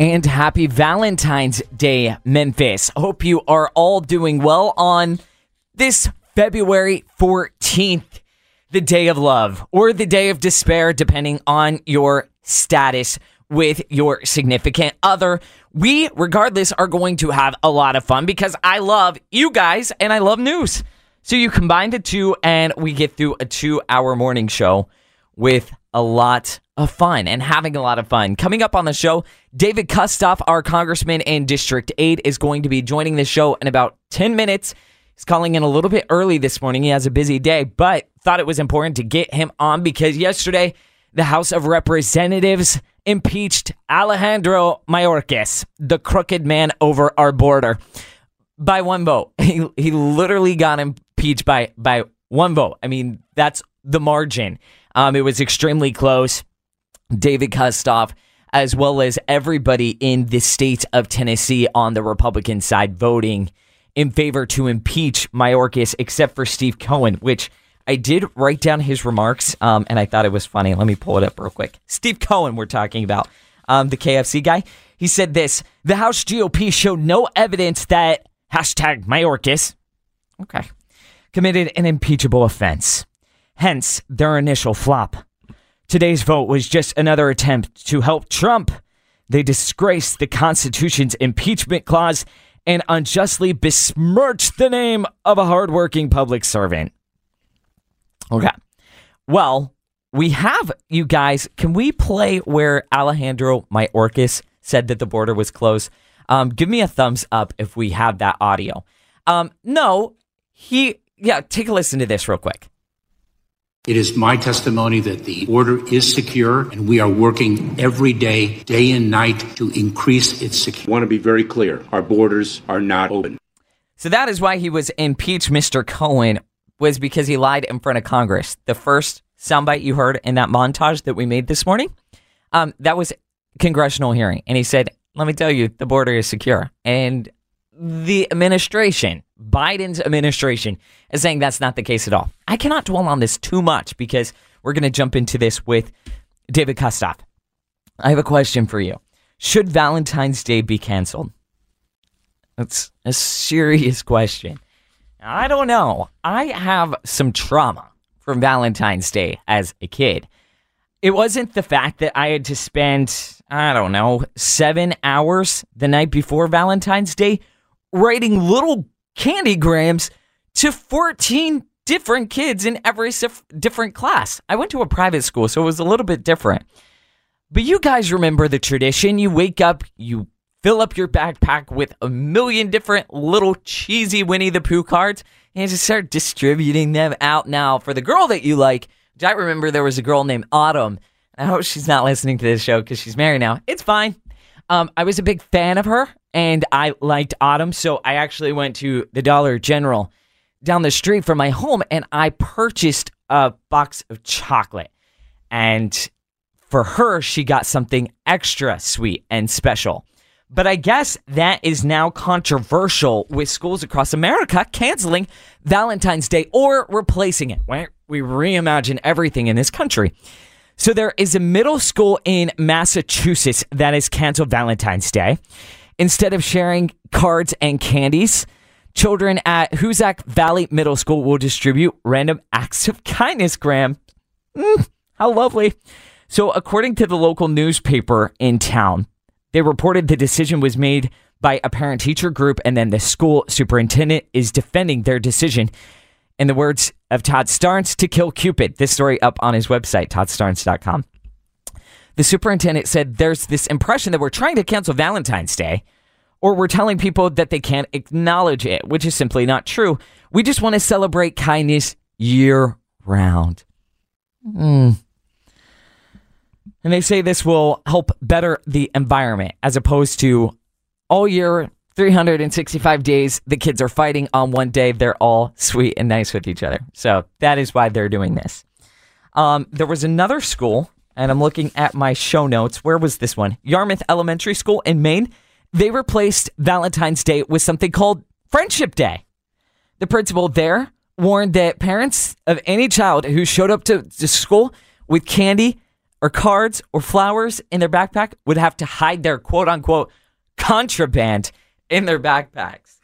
And happy Valentine's Day, Memphis. Hope you are all doing well on this February 14th, the day of love or the day of despair, depending on your status with your significant other. We, regardless, are going to have a lot of fun because I love you guys and I love news. So you combine the two, and we get through a two hour morning show with a lot of fun and having a lot of fun. Coming up on the show, David Kustoff, our congressman in District 8, is going to be joining the show in about 10 minutes. He's calling in a little bit early this morning. He has a busy day, but thought it was important to get him on because yesterday the House of Representatives impeached Alejandro Mayorkas, the crooked man over our border, by one vote. He, he literally got impeached by, by one vote. I mean, that's the margin. Um, it was extremely close. David Kustoff, as well as everybody in the state of Tennessee on the Republican side, voting in favor to impeach Mayorkas, except for Steve Cohen, which I did write down his remarks, um, and I thought it was funny. Let me pull it up real quick. Steve Cohen, we're talking about, um, the KFC guy. He said this The House GOP showed no evidence that hashtag Mayorkas, okay, committed an impeachable offense, hence their initial flop. Today's vote was just another attempt to help Trump. They disgraced the Constitution's impeachment clause and unjustly besmirched the name of a hardworking public servant. Okay. Well, we have you guys. Can we play where Alejandro Mayorkas said that the border was closed? Um, give me a thumbs up if we have that audio. Um, no, he, yeah, take a listen to this real quick. It is my testimony that the border is secure and we are working every day, day and night to increase its security. I want to be very clear. Our borders are not open. So that is why he was impeached, Mr. Cohen, was because he lied in front of Congress. The first soundbite you heard in that montage that we made this morning, um, that was congressional hearing. And he said, let me tell you, the border is secure. And the administration, Biden's administration, is saying that's not the case at all. I cannot dwell on this too much because we're going to jump into this with David Kustoff. I have a question for you. Should Valentine's Day be canceled? That's a serious question. I don't know. I have some trauma from Valentine's Day as a kid. It wasn't the fact that I had to spend, I don't know, seven hours the night before Valentine's Day writing little candy grams to 14 different kids in every different class. I went to a private school, so it was a little bit different. But you guys remember the tradition. You wake up, you fill up your backpack with a million different little cheesy Winnie the Pooh cards, and just start distributing them out now for the girl that you like. I remember there was a girl named Autumn. I hope she's not listening to this show because she's married now. It's fine. Um, I was a big fan of her, and I liked Autumn, so I actually went to the Dollar General down the street from my home, and I purchased a box of chocolate. And for her, she got something extra sweet and special. But I guess that is now controversial with schools across America canceling Valentine's Day or replacing it. We reimagine everything in this country. So there is a middle school in Massachusetts that has canceled Valentine's Day. Instead of sharing cards and candies, children at Hoosac Valley Middle School will distribute random acts of kindness, Graham. Mm, how lovely. So, according to the local newspaper in town, they reported the decision was made by a parent teacher group, and then the school superintendent is defending their decision. In the words of Todd Starnes, to kill Cupid. This story up on his website, toddstarnes.com. The superintendent said there's this impression that we're trying to cancel Valentine's Day, or we're telling people that they can't acknowledge it, which is simply not true. We just want to celebrate kindness year round. Mm. And they say this will help better the environment as opposed to all year, 365 days, the kids are fighting on one day. They're all sweet and nice with each other. So that is why they're doing this. Um, there was another school, and I'm looking at my show notes. Where was this one? Yarmouth Elementary School in Maine. They replaced Valentine's Day with something called Friendship Day. The principal there warned that parents of any child who showed up to, to school with candy or cards or flowers in their backpack would have to hide their quote unquote contraband in their backpacks.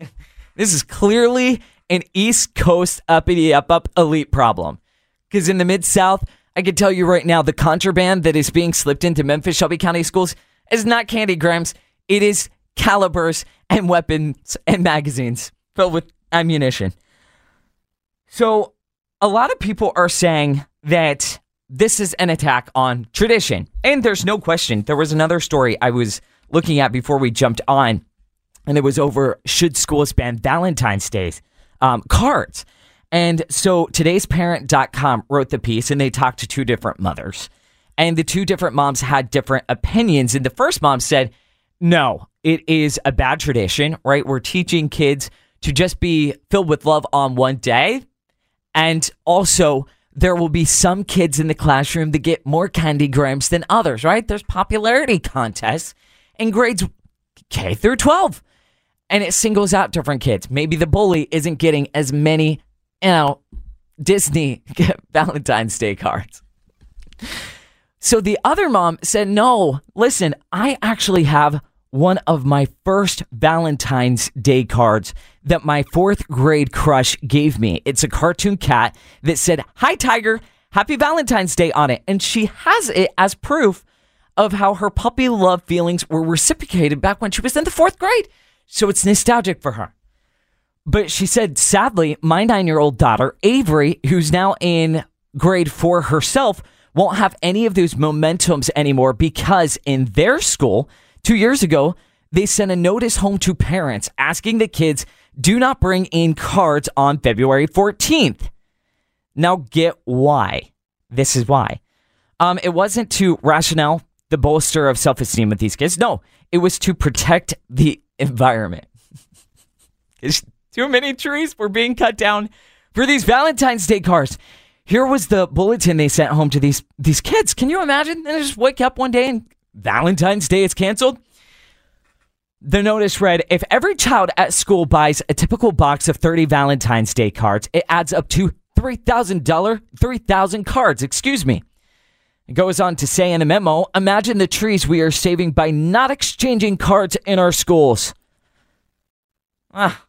this is clearly an East Coast uppity up up elite problem. Because in the Mid South, I can tell you right now, the contraband that is being slipped into Memphis Shelby County schools is not candy grams. It is calibers and weapons and magazines filled with ammunition. So, a lot of people are saying that this is an attack on tradition. And there's no question. There was another story I was looking at before we jumped on, and it was over should schools ban Valentine's Day's um, cards. And so today's parent.com wrote the piece and they talked to two different mothers. And the two different moms had different opinions. And the first mom said, no, it is a bad tradition, right? We're teaching kids to just be filled with love on one day. And also, there will be some kids in the classroom that get more candy grams than others, right? There's popularity contests in grades K through 12. And it singles out different kids. Maybe the bully isn't getting as many, you know, Disney Valentine's Day cards. So the other mom said, No, listen, I actually have one of my first Valentine's Day cards that my fourth grade crush gave me. It's a cartoon cat that said, Hi, Tiger, happy Valentine's Day on it. And she has it as proof of how her puppy love feelings were reciprocated back when she was in the fourth grade. So it's nostalgic for her. But she said, sadly, my nine year old daughter, Avery, who's now in grade four herself, won't have any of those momentums anymore because in their school, two years ago, they sent a notice home to parents asking the kids do not bring in cards on February 14th. Now, get why. This is why. Um, it wasn't to rationale the bolster of self esteem with these kids. No, it was to protect the environment. too many trees were being cut down for these Valentine's Day cards. Here was the bulletin they sent home to these these kids. Can you imagine? They just wake up one day and Valentine's Day is canceled. The notice read If every child at school buys a typical box of 30 Valentine's Day cards, it adds up to $3,000, 3,000 cards, excuse me. It goes on to say in a memo Imagine the trees we are saving by not exchanging cards in our schools. Ah,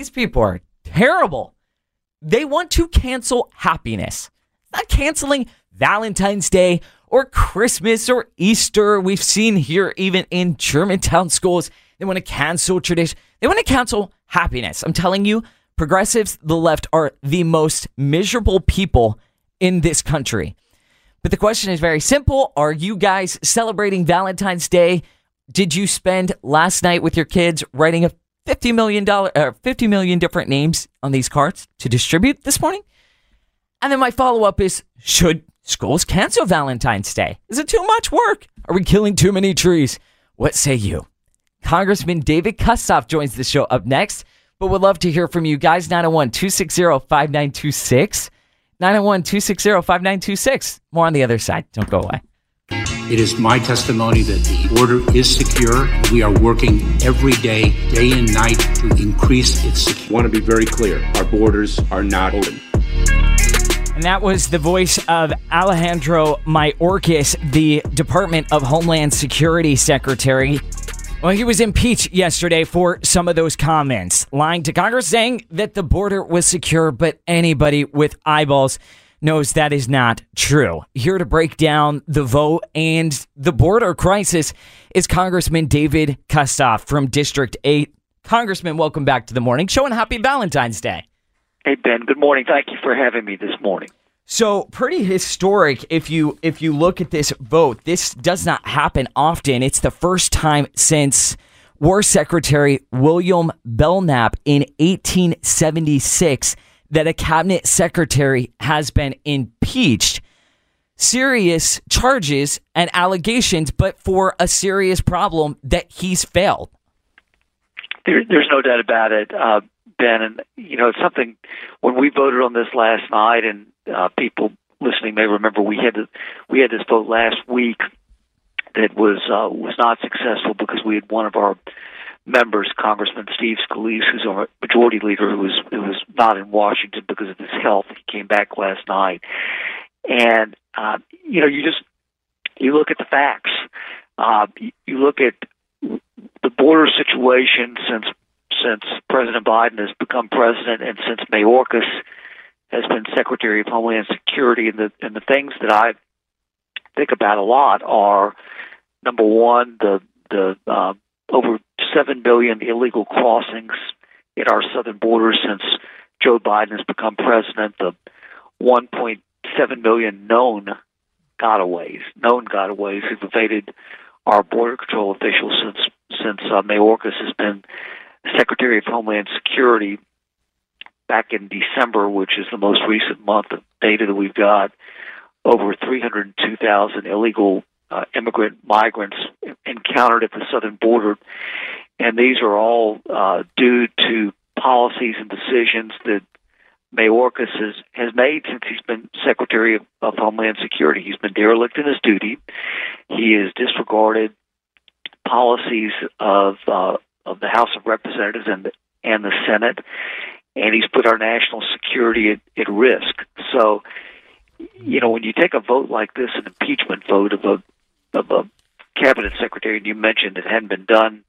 these people are terrible. They want to cancel happiness, not canceling Valentine's Day or Christmas or Easter. We've seen here even in Germantown schools, they want to cancel tradition. They want to cancel happiness. I'm telling you, progressives, the left, are the most miserable people in this country. But the question is very simple. Are you guys celebrating Valentine's Day? Did you spend last night with your kids writing a $50 million, uh, 50 million different names on these cards to distribute this morning? And then my follow up is should schools cancel Valentine's Day? Is it too much work? Are we killing too many trees? What say you? Congressman David Kustoff joins the show up next, but we'd love to hear from you guys. 901 260 5926. 901 260 5926. More on the other side. Don't go away. It is my testimony that the order is secure. We are working every day, day and night, to increase its security. I want to be very clear our borders are not open. And that was the voice of Alejandro Mayorkas, the Department of Homeland Security Secretary. Well, he was impeached yesterday for some of those comments, lying to Congress, saying that the border was secure, but anybody with eyeballs knows that is not true. Here to break down the vote and the border crisis is Congressman David Kustoff from District 8. Congressman, welcome back to the morning show and happy Valentine's Day. Hey Ben, good morning. Thank you for having me this morning. So pretty historic if you if you look at this vote. This does not happen often. It's the first time since War Secretary William Belknap in 1876 that a cabinet secretary has been impeached. Serious charges and allegations, but for a serious problem that he's failed. There, there's no doubt about it, uh, Ben. And you know, it's something when we voted on this last night, and uh, people listening may remember we had to, we had this vote last week that was uh, was not successful because we had one of our members, Congressman Steve Scalise, who's our majority leader, who was who was not in Washington because of his health. He came back last night, and uh, you know, you just you look at the facts. Uh, you look at the border situation since since President Biden has become president, and since Mayorkas has been Secretary of Homeland Security, and the and the things that I think about a lot are number one, the the uh, over seven billion illegal crossings at our southern border since Joe Biden has become president. The 1.7 million known gotaways, known gotaways who've evaded our border control officials since since uh, Mayorkas has been Secretary of Homeland Security back in December, which is the most recent month of data that we've got. Over 302,000 illegal uh, immigrant migrants encountered at the southern border, and these are all uh, due to policies and decisions that Mayorkas has, has made since he's been Secretary of, of Homeland Security. He's been derelict in his duty. He has disregarded policies of uh, of the House of Representatives and the, and the Senate, and he's put our national security at, at risk. So, you know, when you take a vote like this, an impeachment vote of a of a cabinet secretary, and you mentioned it hadn't been done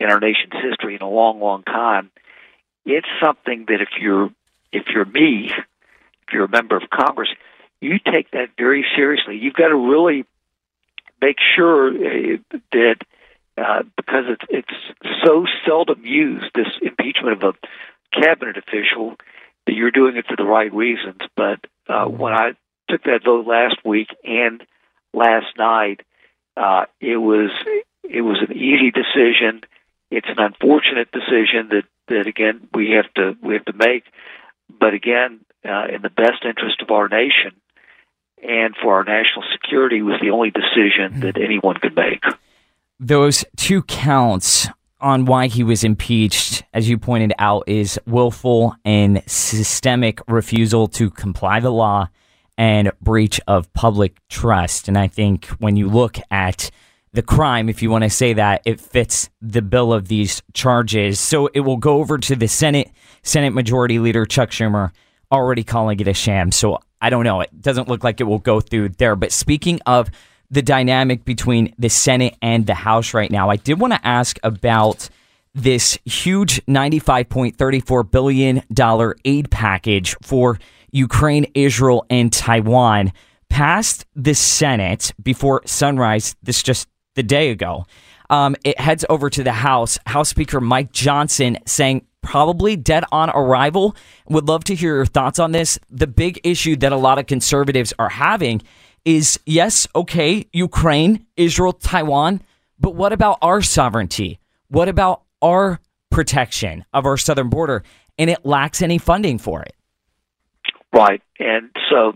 in our nation's history in a long, long time. It's something that if you're if you're me, if you're a member of Congress, you take that very seriously. You've got to really make sure uh, that uh, because it's it's so seldom used this impeachment of a cabinet official that you're doing it for the right reasons. But uh, when I took that vote last week and last night, uh, it was it was an easy decision. It's an unfortunate decision that that again we have to we have to make, but again, uh, in the best interest of our nation and for our national security, was the only decision that anyone could make. Those two counts on why he was impeached, as you pointed out, is willful and systemic refusal to comply the law and breach of public trust. And I think when you look at the crime, if you want to say that, it fits the bill of these charges. So it will go over to the Senate. Senate Majority Leader Chuck Schumer already calling it a sham. So I don't know. It doesn't look like it will go through there. But speaking of the dynamic between the Senate and the House right now, I did want to ask about this huge $95.34 billion aid package for Ukraine, Israel, and Taiwan passed the Senate before sunrise, this just the day ago. Um, it heads over to the House. House Speaker Mike Johnson saying probably dead on arrival. Would love to hear your thoughts on this. The big issue that a lot of conservatives are having is yes, okay, Ukraine, Israel, Taiwan, but what about our sovereignty? What about our protection of our southern border? And it lacks any funding for it. Right. And so,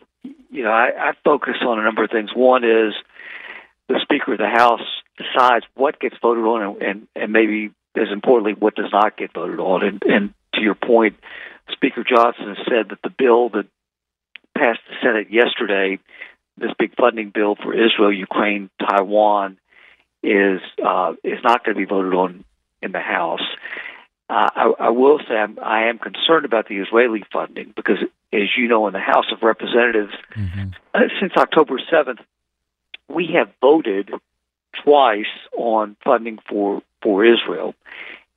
you know, I, I focus on a number of things. One is the Speaker of the House decides what gets voted on and, and, and maybe as importantly, what does not get voted on. And, and to your point, Speaker Johnson said that the bill that passed the Senate yesterday, this big funding bill for Israel, Ukraine, Taiwan, is uh, is not going to be voted on in the House. Uh, I, I will say I'm, I am concerned about the Israeli funding because, as you know, in the House of Representatives, mm-hmm. uh, since October 7th, we have voted twice on funding for for Israel,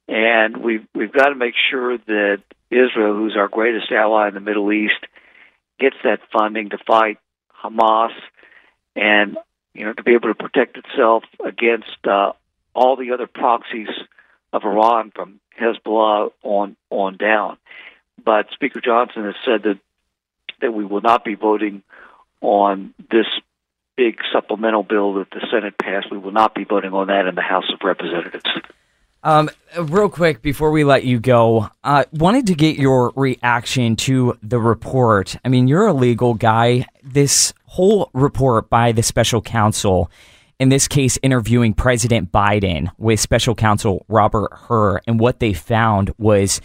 and we've we've got to make sure that Israel, who's our greatest ally in the Middle East, gets that funding to fight Hamas, and you know to be able to protect itself against uh, all the other proxies of Iran from Hezbollah on on down. But Speaker Johnson has said that that we will not be voting on this big supplemental bill that the Senate passed. We will not be voting on that in the House of Representatives. Um, real quick before we let you go, uh, wanted to get your reaction to the report. I mean, you're a legal guy. This whole report by the special counsel, in this case, interviewing President Biden with special counsel Robert Hur, and what they found was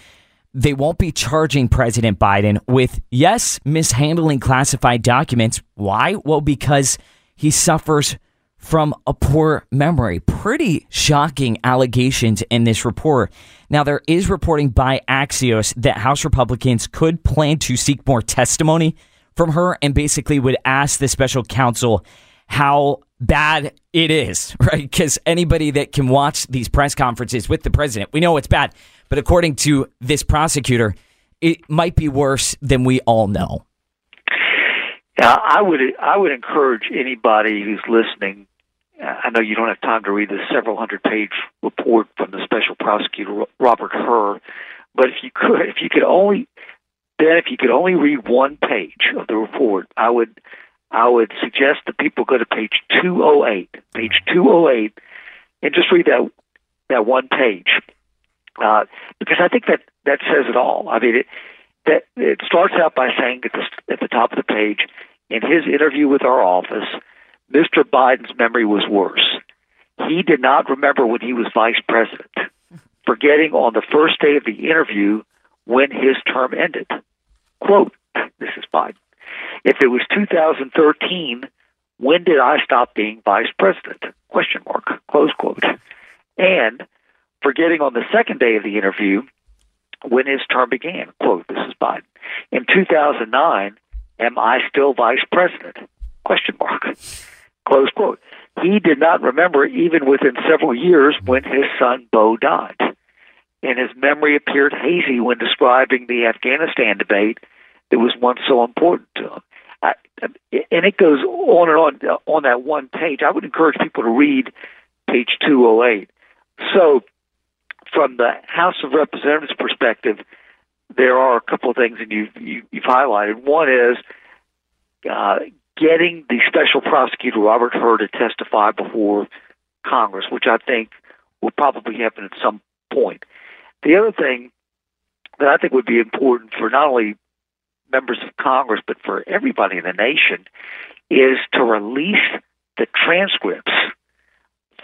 they won't be charging President Biden with, yes, mishandling classified documents. Why? Well, because he suffers from a poor memory. Pretty shocking allegations in this report. Now, there is reporting by Axios that House Republicans could plan to seek more testimony from Hur and basically would ask the special counsel how bad it is, right? Because anybody that can watch these press conferences with the president, we know it's bad. But according to this prosecutor, it might be worse than we all know. Yeah, I would I would encourage anybody who's listening. Uh, I know you don't have time to read the several hundred page report from the special prosecutor Robert Hur, but if you could, if you could only, then if you could only read one page of the report, I would I would suggest that people go to page 208, page 208, and just read that that one page, uh, because I think that that says it all. I mean, it that it starts out by saying at the at the top of the page, in his interview with our office, Mr. Biden's memory was worse. He did not remember when he was vice president, forgetting on the first day of the interview when his term ended. Quote, this is Biden. If it was 2013, when did I stop being vice president? Question mark. Close quote. And forgetting on the second day of the interview when his term began. Quote, this is Biden. In 2009, am I still vice president? Question mark. Close quote. He did not remember even within several years when his son Bo died. And his memory appeared hazy when describing the Afghanistan debate that was once so important to him. I, and it goes on and on on that one page. I would encourage people to read page 208. So, from the House of Representatives perspective, there are a couple of things that you've, you, have highlighted. One is uh, getting the special prosecutor Robert Hur to testify before Congress, which I think will probably happen at some point. The other thing that I think would be important for not only members of Congress, but for everybody in the nation, is to release the transcripts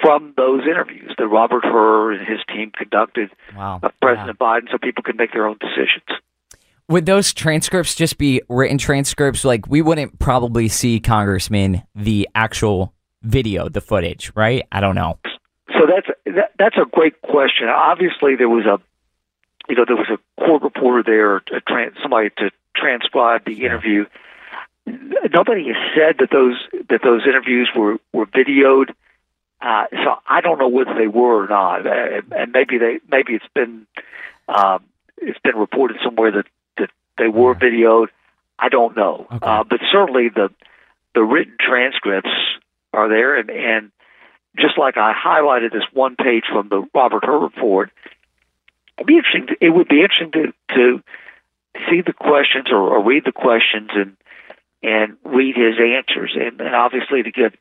from those interviews that Robert Hur and his team conducted wow. of President. Biden so people can make their own decisions. Would those transcripts just be written transcripts? Like, we wouldn't probably see, Congressman, the actual video, the footage, right? I don't know. So that's that, that's a great question. Obviously, there was a you know there was a court reporter there, a trans, somebody to transcribe the interview. Nobody has said that those that those interviews were were videoed. Uh, so I don't know whether they were or not, uh, and maybe they maybe it's been um, it's been reported somewhere that that they were videoed. I don't know, okay. uh, but certainly the the written transcripts are there, and and just like I highlighted this one page from the Robert Hur report, it'd be interesting. To, it would be interesting to to see the questions or, or read the questions and and read his answers, and, and obviously to get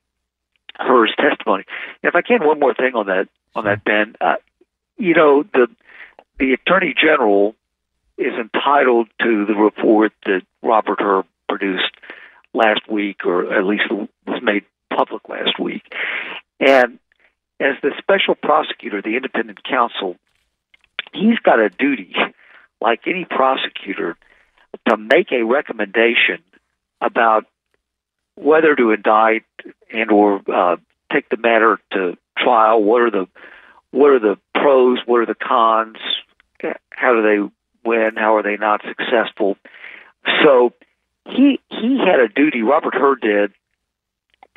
Hur's testimony. And if I can, one more thing on that on that Ben, uh, you know the the Attorney General is entitled to the report that Robert Hur produced last week, or at least was made public last week. And as the special prosecutor, the independent counsel, he's got a duty like any prosecutor, to make a recommendation about whether to indict and or uh, take the matter to trial. What are the what are the pros? What are the cons? How do they win? How are they not successful? So he he had a duty. Robert Hur did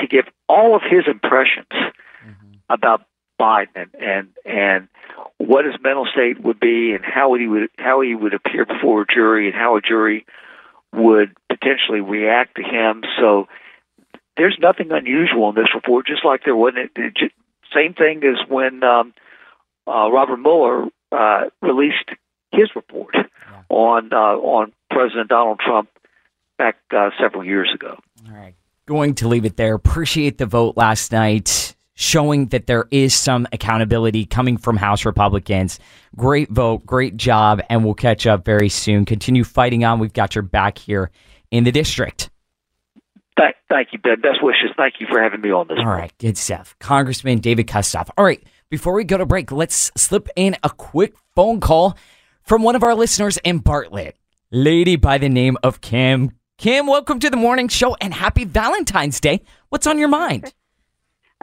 to give all of his impressions mm-hmm. about Biden and and, and what his mental state would be and how he would how he would appear before a jury and how a jury would potentially react to him. So there's nothing unusual in this report, just like there wasn't. It, same thing as when um, uh, Robert Mueller uh, released his report on uh, on President Donald Trump back uh, several years ago. All right, going to leave it there. Appreciate the vote last night showing that there is some accountability coming from House Republicans. Great vote, great job, and we'll catch up very soon. Continue fighting on. We've got your back here in the district. Thank, thank you, Ben. Best wishes. Thank you for having me on this. All right, good stuff. Congressman David Kustoff. All right, before we go to break, let's slip in a quick phone call from one of our listeners in Bartlett, lady by the name of Kim. Kim, welcome to the morning show and happy Valentine's Day. What's on your mind?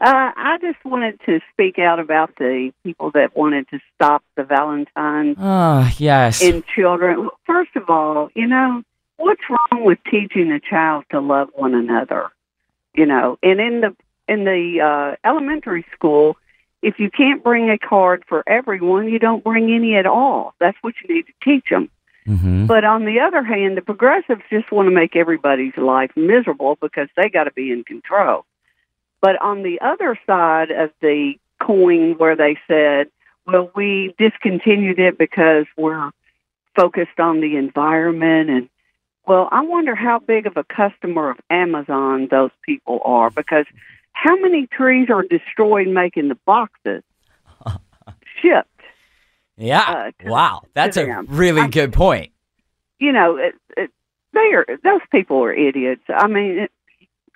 Uh, I just wanted to speak out about the people that wanted to stop the Valentine's. Oh, yes. In children. First of all, you know, what's wrong with teaching a child to love one another? You know, and in the in the uh, elementary school, if you can't bring a card for everyone, you don't bring any at all. That's what you need to teach them. Mm-hmm. But on the other hand, the progressives just want to make everybody's life miserable because they got to be in control. But on the other side of the coin, where they said, well, we discontinued it because we're focused on the environment and well, I wonder how big of a customer of Amazon those people are because how many trees are destroyed making the boxes shipped? Yeah. uh, wow. That's a them. really I- good point. You know, it, it, they are those people are idiots. I mean, it,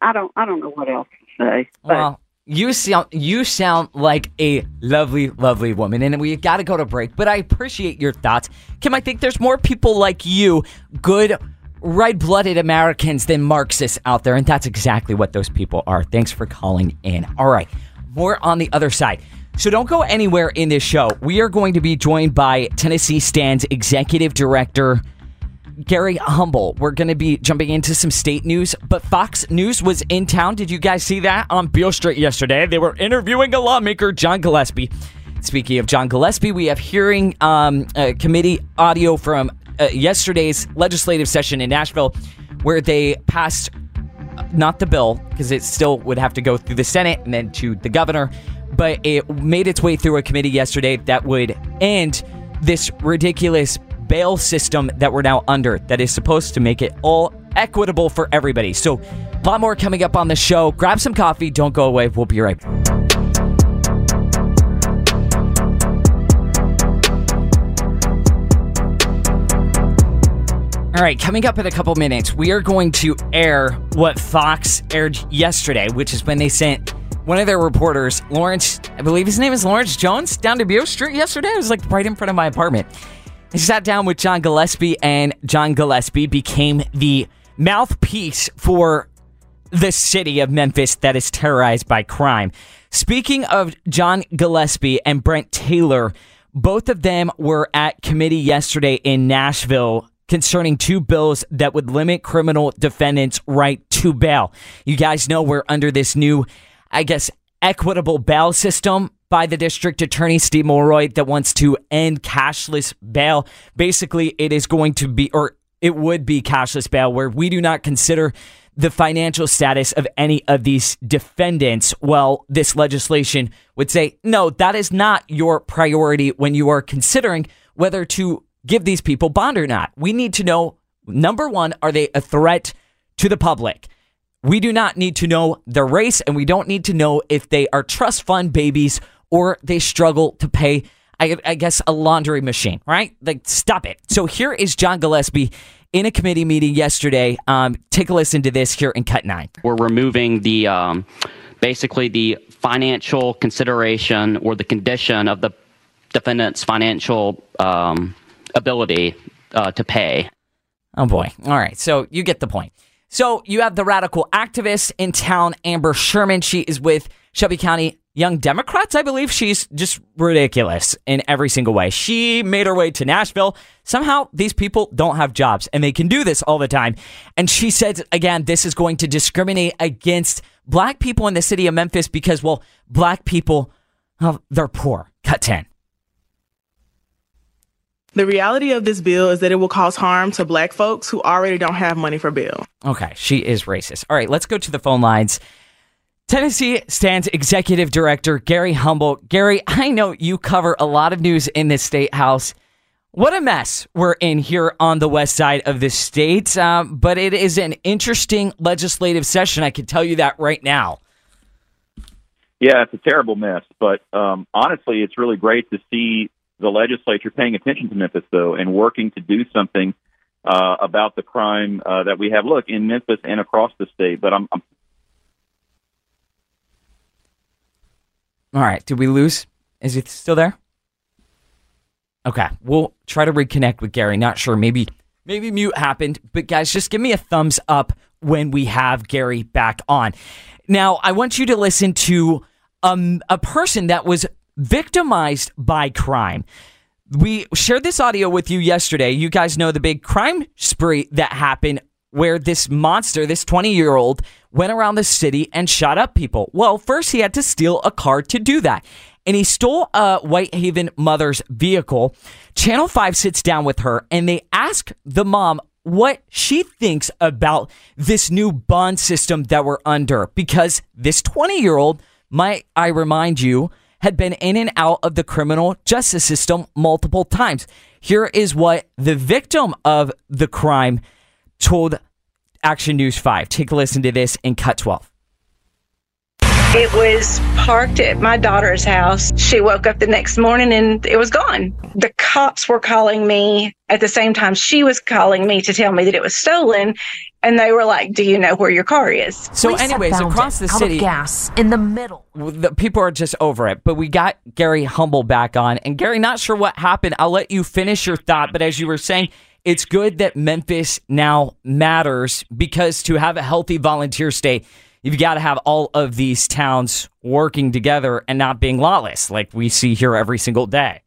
I don't I don't know what else say. Well, you sound you sound like a lovely, lovely woman, and we got to go to break. But I appreciate your thoughts, Kim. I think there's more people like you, good, red-blooded Americans, than Marxists out there, and that's exactly what those people are. Thanks for calling in. All right, more on the other side. So don't go anywhere in this show. We are going to be joined by Tennessee Stands Executive Director. Gary Humble. We're going to be jumping into some state news, but Fox News was in town. Did you guys see that on Beale Street yesterday? They were interviewing a lawmaker, John Gillespie. Speaking of John Gillespie, we have hearing um, uh, committee audio from uh, yesterday's legislative session in Nashville where they passed uh, not the bill because it still would have to go through the Senate and then to the governor, but it made its way through a committee yesterday that would end this ridiculous bail system that we're now under that is supposed to make it all equitable for everybody. So, a lot more coming up on the show. Grab some coffee. Don't go away. We'll be right back. All right, coming up in a couple minutes, we are going to air what Fox aired yesterday, which is when they sent one of their reporters, Lawrence, I believe his name is Lawrence Jones, down to Beale Street yesterday. It was like right in front of my apartment. He sat down with John Gillespie, and John Gillespie became the mouthpiece for the city of Memphis that is terrorized by crime. Speaking of John Gillespie and Brent Taylor, both of them were at committee yesterday in Nashville concerning two bills that would limit criminal defendants' right to bail. You guys know we're under this new, I guess, equitable bail system by the district attorney Steve Mulroy that wants to end cashless bail. Basically, it is going to be, or it would be cashless bail, where we do not consider the financial status of any of these defendants. Well, this legislation would say, no, that is not your priority when you are considering whether to give these people bond or not. We need to know number one, are they a threat to the public? We do not need to know their race, and we don't need to know if they are trust fund babies or they struggle to pay, I, I guess, a laundry machine, right? Like, stop it. So here is John Gillespie in a committee meeting yesterday. Um, take a listen to this here in Cut 9. We're removing the um, basically the financial consideration or the condition of the defendant's financial um, ability uh, to pay. Oh boy. All right. So you get the point. So you have the radical activist in town, Amber Sherman. She is with Shelby County Young Democrats, I believe. She's just ridiculous in every single way. She made her way to Nashville. Somehow these people don't have jobs and they can do this all the time. And she said, again, this is going to discriminate against black people in the city of Memphis because, well, black people, well, they're poor. Cut 10. The reality of this bill is that it will cause harm to black folks who already don't have money for bail. Okay, she is racist. All right, let's go to the phone lines. Tennessee stands executive director Gary Humble. Gary, I know you cover a lot of news in this state house. What a mess we're in here on the west side of the state, uh, but it is an interesting legislative session. I can tell you that right now. Yeah, it's a terrible mess. But um, honestly, it's really great to see the legislature paying attention to Memphis, though, and working to do something uh, about the crime uh, that we have. Look, in Memphis and across the state. But I'm, I'm All right, did we lose? Is he still there? Okay, we'll try to reconnect with Gary. Not sure, maybe maybe mute happened, but guys, just give me a thumbs up when we have Gary back on. Now, I want you to listen to um, a person that was victimized by crime. We shared this audio with you yesterday. You guys know the big crime spree that happened where this monster, this 20 year old, went around the city and shot up people. Well, first he had to steal a car to do that. And he stole a Whitehaven mother's vehicle. Channel 5 sits down with her and they ask the mom what she thinks about this new bond system that we're under because this 20 year old, might I remind you, had been in and out of the criminal justice system multiple times. Here is what the victim of the crime told Action News 5. Take a listen to this in Cut 12. It was parked at my daughter's house. She woke up the next morning and it was gone. The cops were calling me at the same time she was calling me to tell me that it was stolen. And they were like, Do you know where your car is? So, Police anyways, across the out city, of gas in the middle. the people are just over it. But we got Gary Humble back on. And Gary, not sure what happened. I'll let you finish your thought. But as you were saying, it's good that Memphis now matters because to have a healthy volunteer state, you've got to have all of these towns working together and not being lawless like we see here every single day.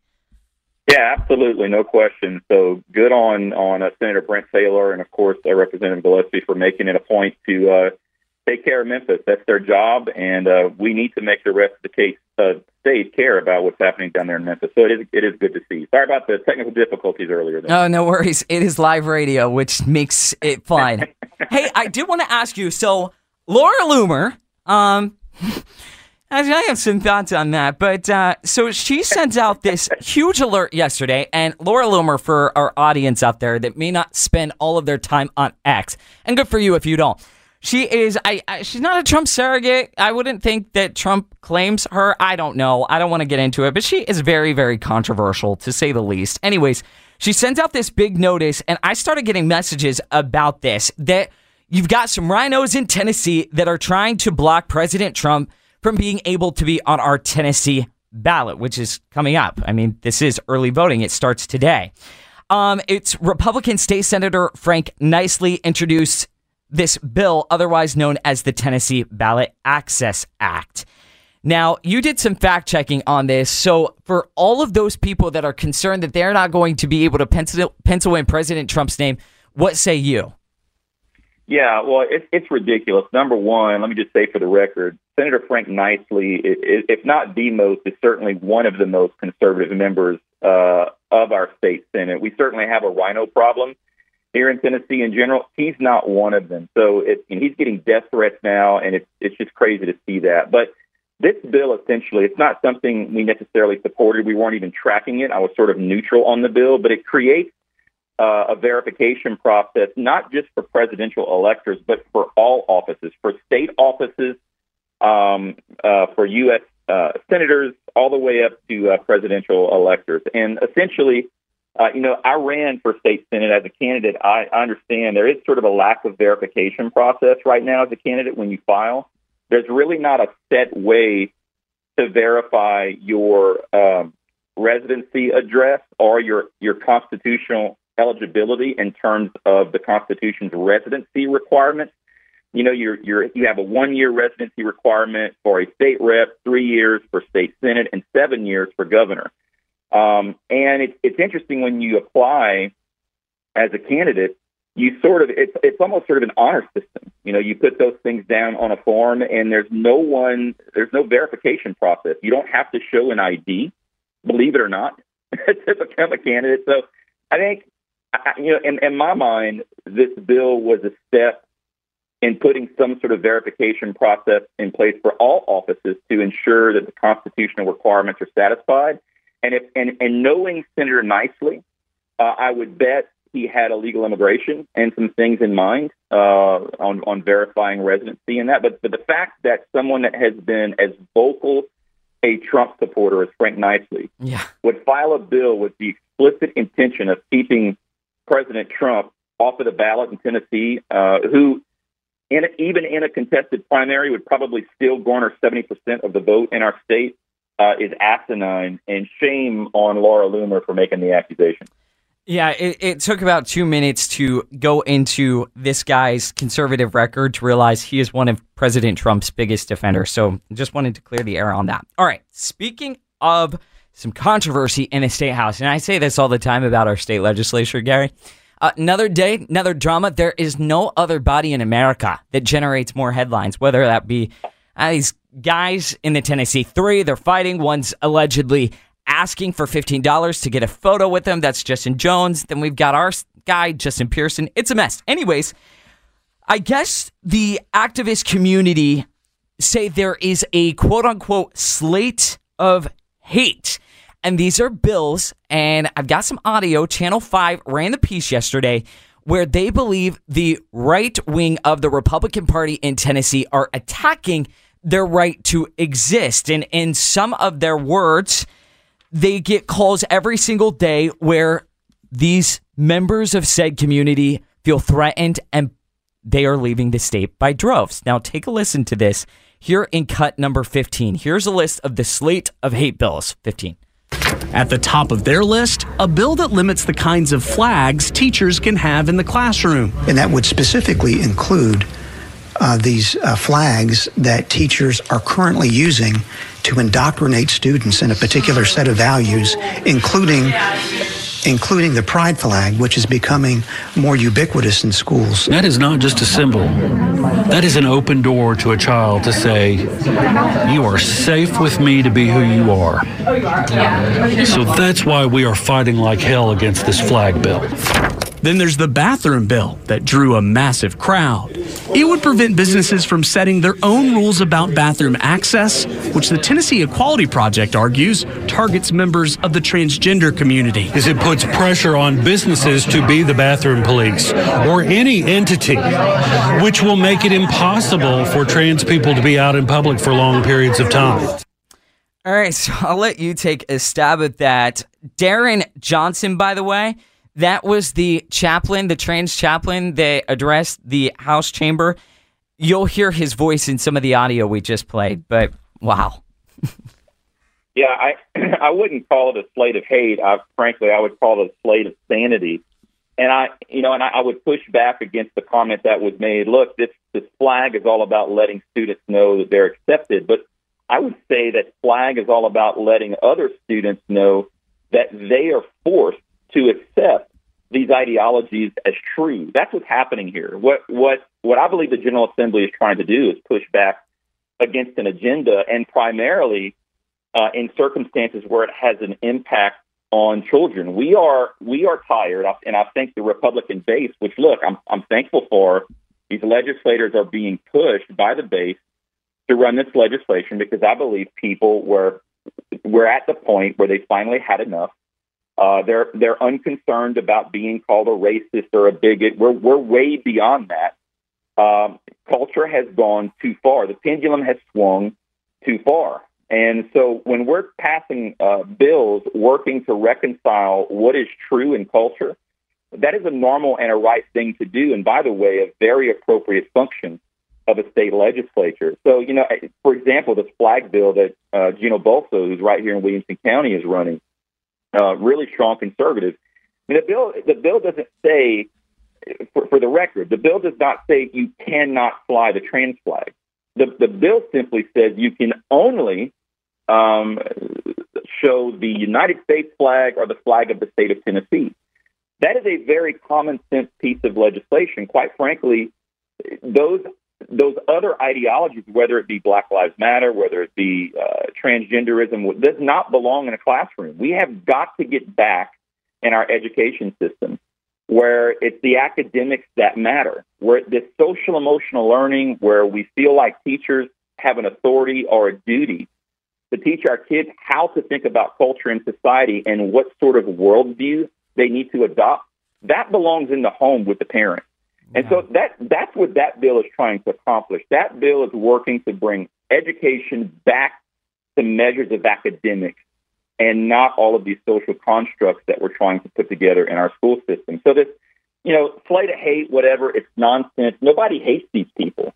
Yeah, absolutely, no question. So good on on uh, Senator Brent Taylor and of course uh, Representative Gillespie for making it a point to uh, take care of Memphis. That's their job, and uh, we need to make the rest of the case uh, state care about what's happening down there in Memphis. So it is it is good to see. Sorry about the technical difficulties earlier. There. Oh, no worries. It is live radio, which makes it fun. hey, I did want to ask you. So, Laura Loomer, um, actually, I have some thoughts on that. But uh, so she sends out this huge alert yesterday, and Laura Loomer, for our audience out there that may not spend all of their time on X, and good for you if you don't. She is. I, I. She's not a Trump surrogate. I wouldn't think that Trump claims her. I don't know. I don't want to get into it, but she is very, very controversial to say the least. Anyways, she sends out this big notice, and I started getting messages about this that you've got some RINOs in Tennessee that are trying to block President Trump from being able to be on our Tennessee ballot, which is coming up. I mean, this is early voting. It starts today. Um, it's Republican State Senator Frank Niceley introduced this bill, otherwise known as the Tennessee Ballot Access Act. Now, you did some fact checking on this. So, for all of those people that are concerned that they're not going to be able to pencil, pencil in President Trump's name, what say you? Yeah, well, it's it's ridiculous. Number one, let me just say for the record, Senator Frank Niceley, if not the most, is certainly one of the most conservative members uh, of our state senate. We certainly have a RINO problem here in Tennessee in general. He's not one of them. So it, and he's getting death threats now, and it's it's just crazy to see that. But this bill essentially, it's not something we necessarily supported. We weren't even tracking it. I was sort of neutral on the bill, but it creates uh, a verification process, not just for presidential electors, but for all offices, for state offices, um, uh, for U.S. Uh, senators, all the way up to uh, presidential electors. And essentially, uh, you know, I ran for state senate as a candidate. I, I understand there is sort of a lack of verification process right now as a candidate when you file. There's really not a set way to verify your um, residency address or your your constitutional eligibility in terms of the Constitution's residency requirements. You know, you're, you're, you have a one year residency requirement for a state rep, three years for state senate, and seven years for governor. Um, and it's it's interesting when you apply as a candidate, you sort of it's it's almost sort of an honor system. You know, you put those things down on a form, and there's no one, there's no verification process. You don't have to show an ID, believe it or not, to become a candidate. So I think you know, in, in my mind, this bill was a step in putting some sort of verification process in place for all offices to ensure that the constitutional requirements are satisfied. And if and, and knowing Senator Niceley, uh, I would bet he had illegal immigration and some things in mind uh, on on verifying residency and that. But but the fact that someone that has been as vocal a Trump supporter as Frank Niceley Yeah. would file a bill with the explicit intention of keeping President Trump off of the ballot in Tennessee, uh, who, in a, even in a contested primary, would probably still garner 70% of the vote in our state, uh, is asinine. And shame on Laura Loomer for making the accusation. Yeah, it, it took about two minutes to go into this guy's conservative record to realize he is one of President Trump's biggest defenders. So just wanted to clear the air on that. All right. Speaking of some controversy in the state house, and I say this all the time about our state legislature, Gary. Uh, another day, another drama. There is no other body in America that generates more headlines, whether that be uh, these guys in the Tennessee Three. They're fighting. One's allegedly asking for $15 to get a photo with him. That's Justin Jones. Then we've got our guy, Justin Pearson. It's a mess. Anyways, I guess the activist community say there is a quote unquote slate of hate. And these are bills, and I've got some audio. Channel 5 ran the piece yesterday where they believe the right wing of the Republican Party in Tennessee are attacking their right to exist. And in some of their words, they get calls every single day where these members of said community feel threatened and they are leaving the state by droves. Now, take a listen to this here in cut number 15. Here's a list of the slate of hate bills 15. At the top of their list, a bill that limits the kinds of flags teachers can have in the classroom. And that would specifically include uh, these uh, flags that teachers are currently using to indoctrinate students in a particular set of values, including including the pride flag, which is becoming more ubiquitous in schools. That is not just a symbol. That is an open door to a child to say, You are safe with me to be who you are. So that's why we are fighting like hell against this flag bill. Then there's the bathroom bill that drew a massive crowd. It would prevent businesses from setting their own rules about bathroom access, which the Tennessee Equality Project argues targets members of the transgender community. Is it puts pressure on businesses to be the bathroom police or any entity, which will make it impossible for trans people to be out in public for long periods of time. All right, so I'll let you take a stab at that. Darren Johnson, by the way, that was the chaplain, the trans chaplain that addressed the House chamber. You'll hear his voice in some of the audio we just played, but wow. Yeah, I I wouldn't call it a slate of hate. I frankly I would call it a slate of sanity. And I you know, and I, I would push back against the comment that was made. Look, this this flag is all about letting students know that they're accepted, but I would say that flag is all about letting other students know that they are forced to accept these ideologies as true. That's what's happening here. What what what I believe the General Assembly is trying to do is push back against an agenda, and primarily uh, in circumstances where it has an impact on children. We are we are tired, and I think the Republican base, which look, I'm I'm thankful for, these legislators are being pushed by the base to run this legislation because I believe people were we're at the point where they finally had enough. Uh, they're they're unconcerned about being called a racist or a bigot. We're we're way beyond that. Um, culture has gone too far. The pendulum has swung too far. And so when we're passing uh, bills working to reconcile what is true in culture, that is a normal and a right thing to do. And by the way, a very appropriate function of a state legislature. So, you know, for example, this flag bill that uh, Gino Bulso, who's right here in Williamson County, is running, uh, really strong conservative. I mean, the bill the bill doesn't say, for, for the record, the bill does not say you cannot fly the trans flag. The the bill simply says you can only um, show the United States flag or the flag of the state of Tennessee. That is a very common sense piece of legislation. Quite frankly, those those other ideologies, whether it be Black Lives Matter, whether it be uh, transgenderism, does not belong in a classroom. We have got to get back in our education system where it's the academics that matter, where this social emotional learning, where we feel like teachers have an authority or a duty to teach our kids how to think about culture and society and what sort of worldview they need to adopt. That belongs in the home with the parents. And so that that's what that bill is trying to accomplish. That bill is working to bring education back to measures of academics and not all of these social constructs that we're trying to put together in our school system. So this, you know, slate of hate, whatever, it's nonsense. Nobody hates these people.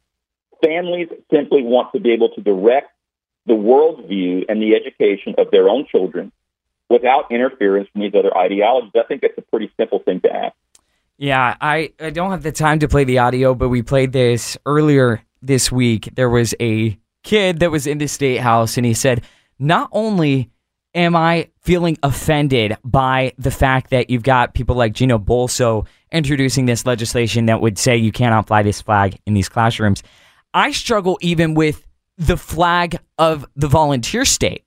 Families simply want to be able to direct the worldview and the education of their own children without interference from these other ideologies. I think that's a pretty simple thing to ask. Yeah, I, I don't have the time to play the audio, but we played this earlier this week. There was a kid that was in the state house, and he said, Not only am I feeling offended by the fact that you've got people like Gino Bulso introducing this legislation that would say you cannot fly this flag in these classrooms? I struggle even with the flag of the volunteer state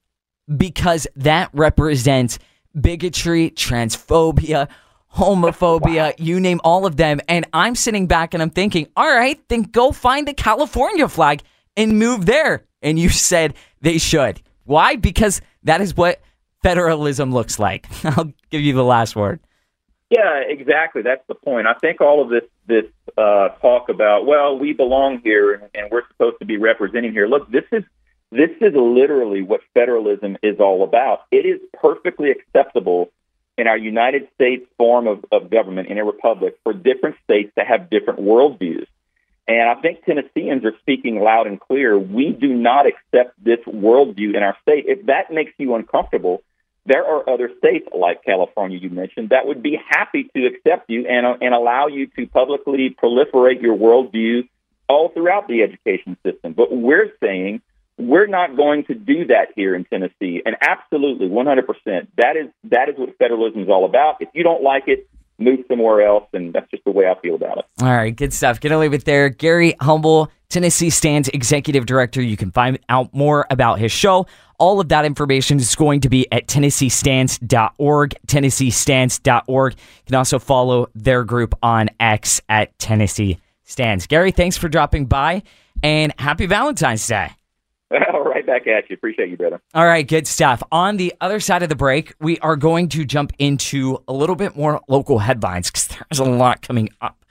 because that represents bigotry, transphobia, homophobia, you name all of them. And I'm sitting back and I'm thinking, all right, then go find the California flag and move there. And you said they should. Why? Because that is what federalism looks like. I'll give you the last word. Yeah, exactly. That's the point. I think all of this this uh, talk about well, we belong here and, and we're supposed to be representing here. Look, this is this is literally what federalism is all about. It is perfectly acceptable in our United States form of, of government in a republic for different states to have different worldviews. And I think Tennesseans are speaking loud and clear. We do not accept this worldview in our state. If that makes you uncomfortable, there are other states like California you mentioned that would be happy to accept you and, uh, and allow you to publicly proliferate your worldview all throughout the education system. But we're saying we're not going to do that here in Tennessee. And absolutely, 100%. That is that is what federalism is all about. If you don't like it, move somewhere else. And that's just the way I feel about it. All right, good stuff. Gonna leave it there. Gary Humble, Tennessee Stands Executive Director. You can find out more about his show. All of that information is going to be at TennesseeStands.org, TennesseeStands.org. You can also follow their group on X at Tennessee Stands. Gary, thanks for dropping by and happy Valentine's Day. right back at you. Appreciate you, brother. All right, good stuff. On the other side of the break, we are going to jump into a little bit more local headlines because there's a lot coming up.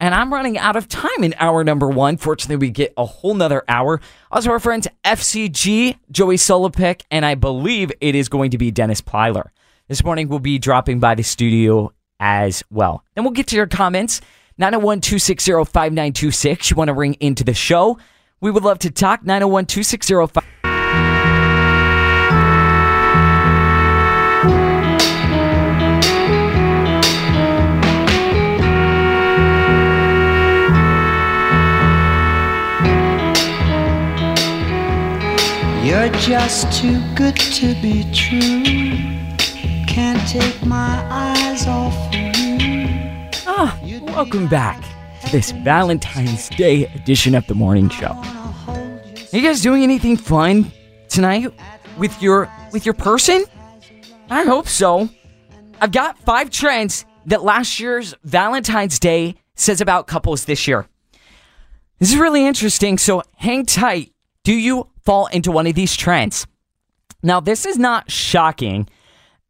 And I'm running out of time in hour number one. Fortunately, we get a whole nother hour. Also, our friends FCG, Joey Solopik, and I believe it is going to be Dennis Plyler. This morning, we'll be dropping by the studio as well. Then we'll get to your comments. 901 260 5926. You want to ring into the show? We would love to talk. 901 260 You're just too good to be true. Can't take my eyes off of you. Ah, welcome back this Valentine's Day edition of the morning show. Are you guys doing anything fun tonight with your with your person? I hope so. I've got five trends that last year's Valentine's Day says about couples this year. This is really interesting, so hang tight. Do you fall into one of these trends? Now, this is not shocking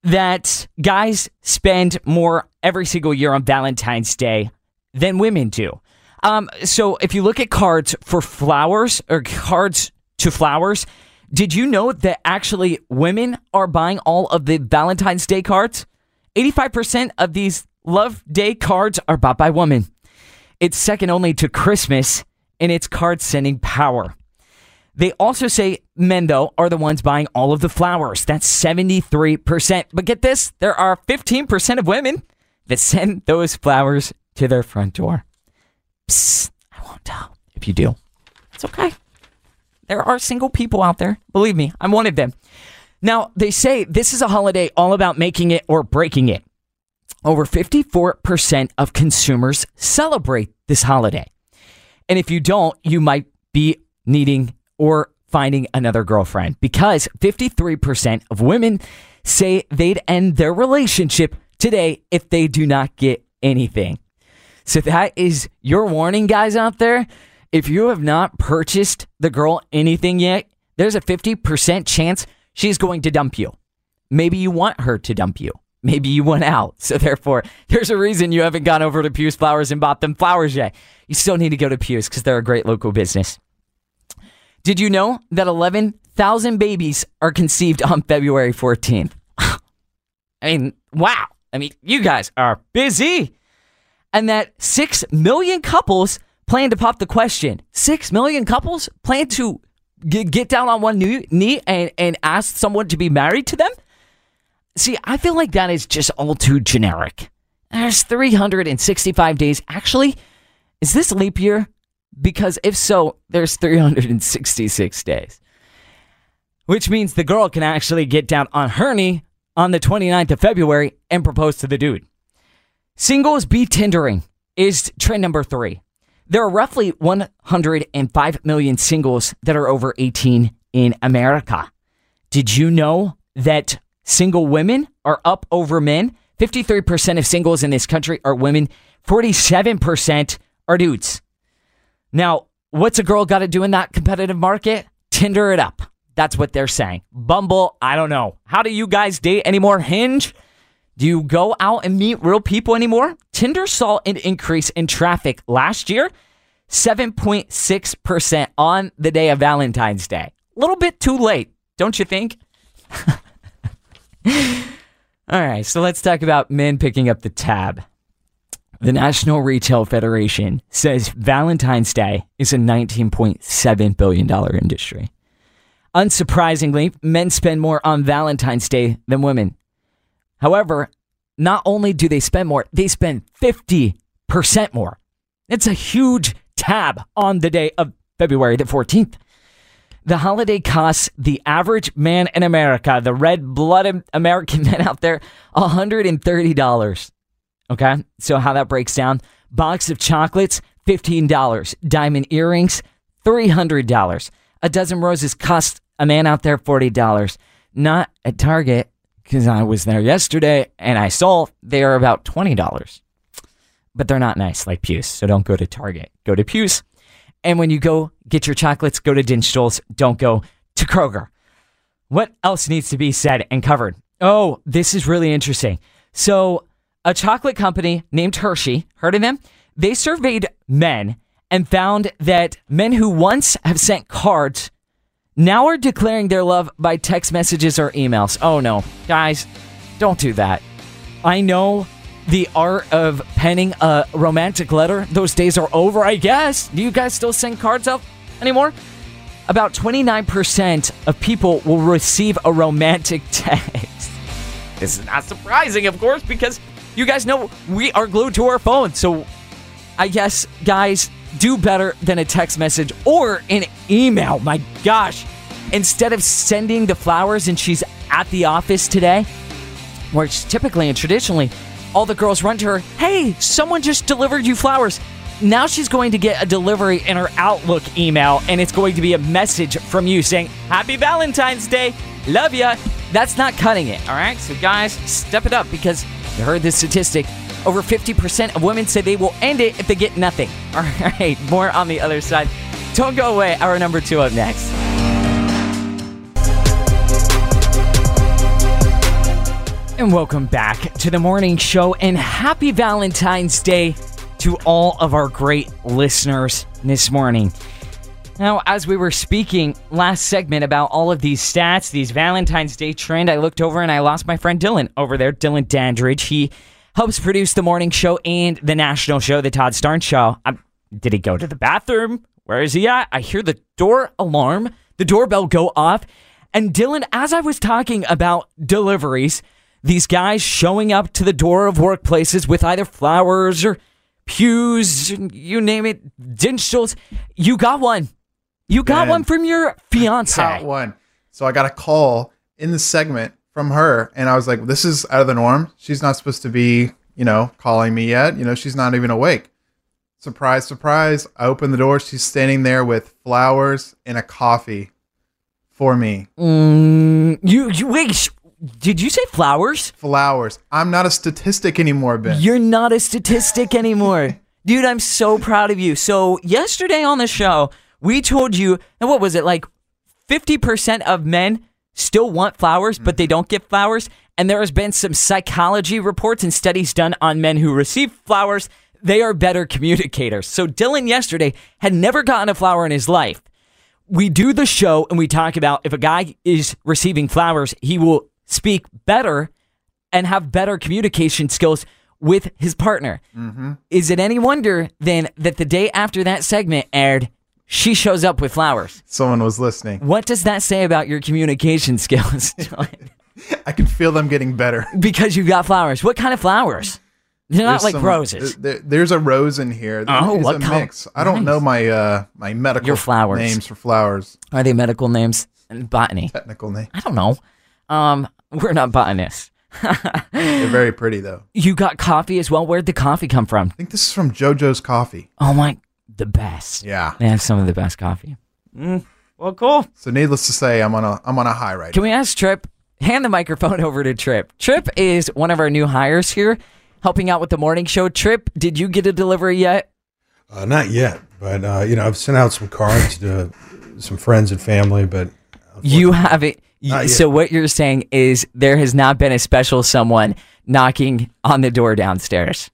that guys spend more every single year on Valentine's Day than women do. Um, so if you look at cards for flowers or cards to flowers, did you know that actually women are buying all of the Valentine's Day cards? 85% of these Love Day cards are bought by women. It's second only to Christmas in its card sending power. They also say men, though, are the ones buying all of the flowers. That's 73%. But get this there are 15% of women that send those flowers to their front door. Psst, I won't tell if you do. It's okay. There are single people out there. Believe me, I'm one of them. Now, they say this is a holiday all about making it or breaking it. Over 54% of consumers celebrate this holiday. And if you don't, you might be needing or finding another girlfriend because 53% of women say they'd end their relationship today if they do not get anything. So that is your warning, guys out there. If you have not purchased the girl anything yet, there's a 50% chance she's going to dump you. Maybe you want her to dump you. Maybe you went out. So therefore, there's a reason you haven't gone over to Pugh's Flowers and bought them flowers yet. You still need to go to Pugh's because they're a great local business. Did you know that 11,000 babies are conceived on February 14th? I mean, wow. I mean, you guys are busy. And that 6 million couples plan to pop the question. 6 million couples plan to get, down on one knee and, and ask someone to be married to them? See, I feel like that is just all too generic. There's 365 days. Actually, is this leap year? Because if so, there's 366 days. which means the girl can actually get down on her knee on the 29th of February and propose to the dude. Singles be Tindering is trend number three. There are roughly 105 million singles that are over 18 in America. Did you know that single women are up over men? 53% of singles in this country are women, 47% are dudes. Now, what's a girl got to do in that competitive market? Tinder it up. That's what they're saying. Bumble, I don't know. How do you guys date anymore? Hinge? Do you go out and meet real people anymore? Tinder saw an increase in traffic last year, 7.6% on the day of Valentine's Day. A little bit too late, don't you think? All right, so let's talk about men picking up the tab. The National Retail Federation says Valentine's Day is a $19.7 billion industry. Unsurprisingly, men spend more on Valentine's Day than women. However, not only do they spend more, they spend 50% more. It's a huge tab on the day of February the 14th. The holiday costs the average man in America, the red blooded American man out there, $130. Okay. So, how that breaks down box of chocolates, $15. Diamond earrings, $300. A dozen roses cost a man out there $40. Not at Target, because I was there yesterday and I saw they are about $20. But they're not nice like Pugh's. So, don't go to Target. Go to Pugh's. And when you go get your chocolates, go to Dinstuhl's. Don't go to Kroger. What else needs to be said and covered? Oh, this is really interesting. So, a chocolate company named Hershey, heard of them? They surveyed men and found that men who once have sent cards now are declaring their love by text messages or emails. Oh no, guys, don't do that. I know the art of penning a romantic letter. Those days are over, I guess. Do you guys still send cards out anymore? About 29% of people will receive a romantic text. This is not surprising, of course, because you guys know we are glued to our phones. So I guess, guys, do better than a text message or an email. My gosh. Instead of sending the flowers and she's at the office today, where it's typically and traditionally, all the girls run to her, hey, someone just delivered you flowers. Now she's going to get a delivery in her Outlook email, and it's going to be a message from you saying, Happy Valentine's Day, love ya. That's not cutting it, all right? So, guys, step it up because you heard this statistic. Over 50% of women say they will end it if they get nothing. All right, more on the other side. Don't go away. Our number two up next. And welcome back to the morning show and happy Valentine's Day to all of our great listeners this morning. Now, as we were speaking last segment about all of these stats, these Valentine's Day trend, I looked over and I lost my friend Dylan over there, Dylan Dandridge. He helps produce the morning show and the national show, the Todd Starnes show. i did he go to the bathroom? Where is he at? I hear the door alarm, the doorbell go off. And Dylan, as I was talking about deliveries, these guys showing up to the door of workplaces with either flowers or Pugh's, you name it, Dinstuhl's. You got one. You got Man. one from your fiance. Got one. So I got a call in the segment from her, and I was like, "This is out of the norm. She's not supposed to be, you know, calling me yet. You know, she's not even awake." Surprise, surprise! I open the door. She's standing there with flowers and a coffee for me. Mm, you, you wait. sh- Did you say flowers? Flowers. I'm not a statistic anymore, Ben. You're not a statistic anymore. Dude, I'm so proud of you. So, yesterday on the show, we told you, and what was it, like 50% of men still want flowers, but they don't get flowers. And there has been some psychology reports and studies done on men who receive flowers. They are better communicators. So, Dylan yesterday had never gotten a flower in his life. We do the show and we talk about if a guy is receiving flowers, he will speak better and have better communication skills with his partner. Mm-hmm. Is it any wonder then that the day after that segment aired, she shows up with flowers? Someone was listening. What does that say about your communication skills? I can feel them getting better. because you got flowers. What kind of flowers? They're not There's like some- roses. there- there's a rose in here. Oh, what a color? mix. I don't know my uh my medical Your flowers. names for flowers. Are they medical names? botany. Technical name. I don't know. Um, we're not botanists. They're very pretty though. You got coffee as well. Where'd the coffee come from? I think this is from JoJo's Coffee. Oh my, the best. Yeah. They have some of the best coffee. Mm, well, cool. So needless to say, I'm on a I'm on a high right. Now. Can we ask Trip? Hand the microphone over to Trip. Trip is one of our new hires here, helping out with the morning show. Trip, did you get a delivery yet? Uh, not yet, but uh, you know, I've sent out some cards to some friends and family, but You haven't. Not. So what you're saying is there has not been a special someone knocking on the door downstairs.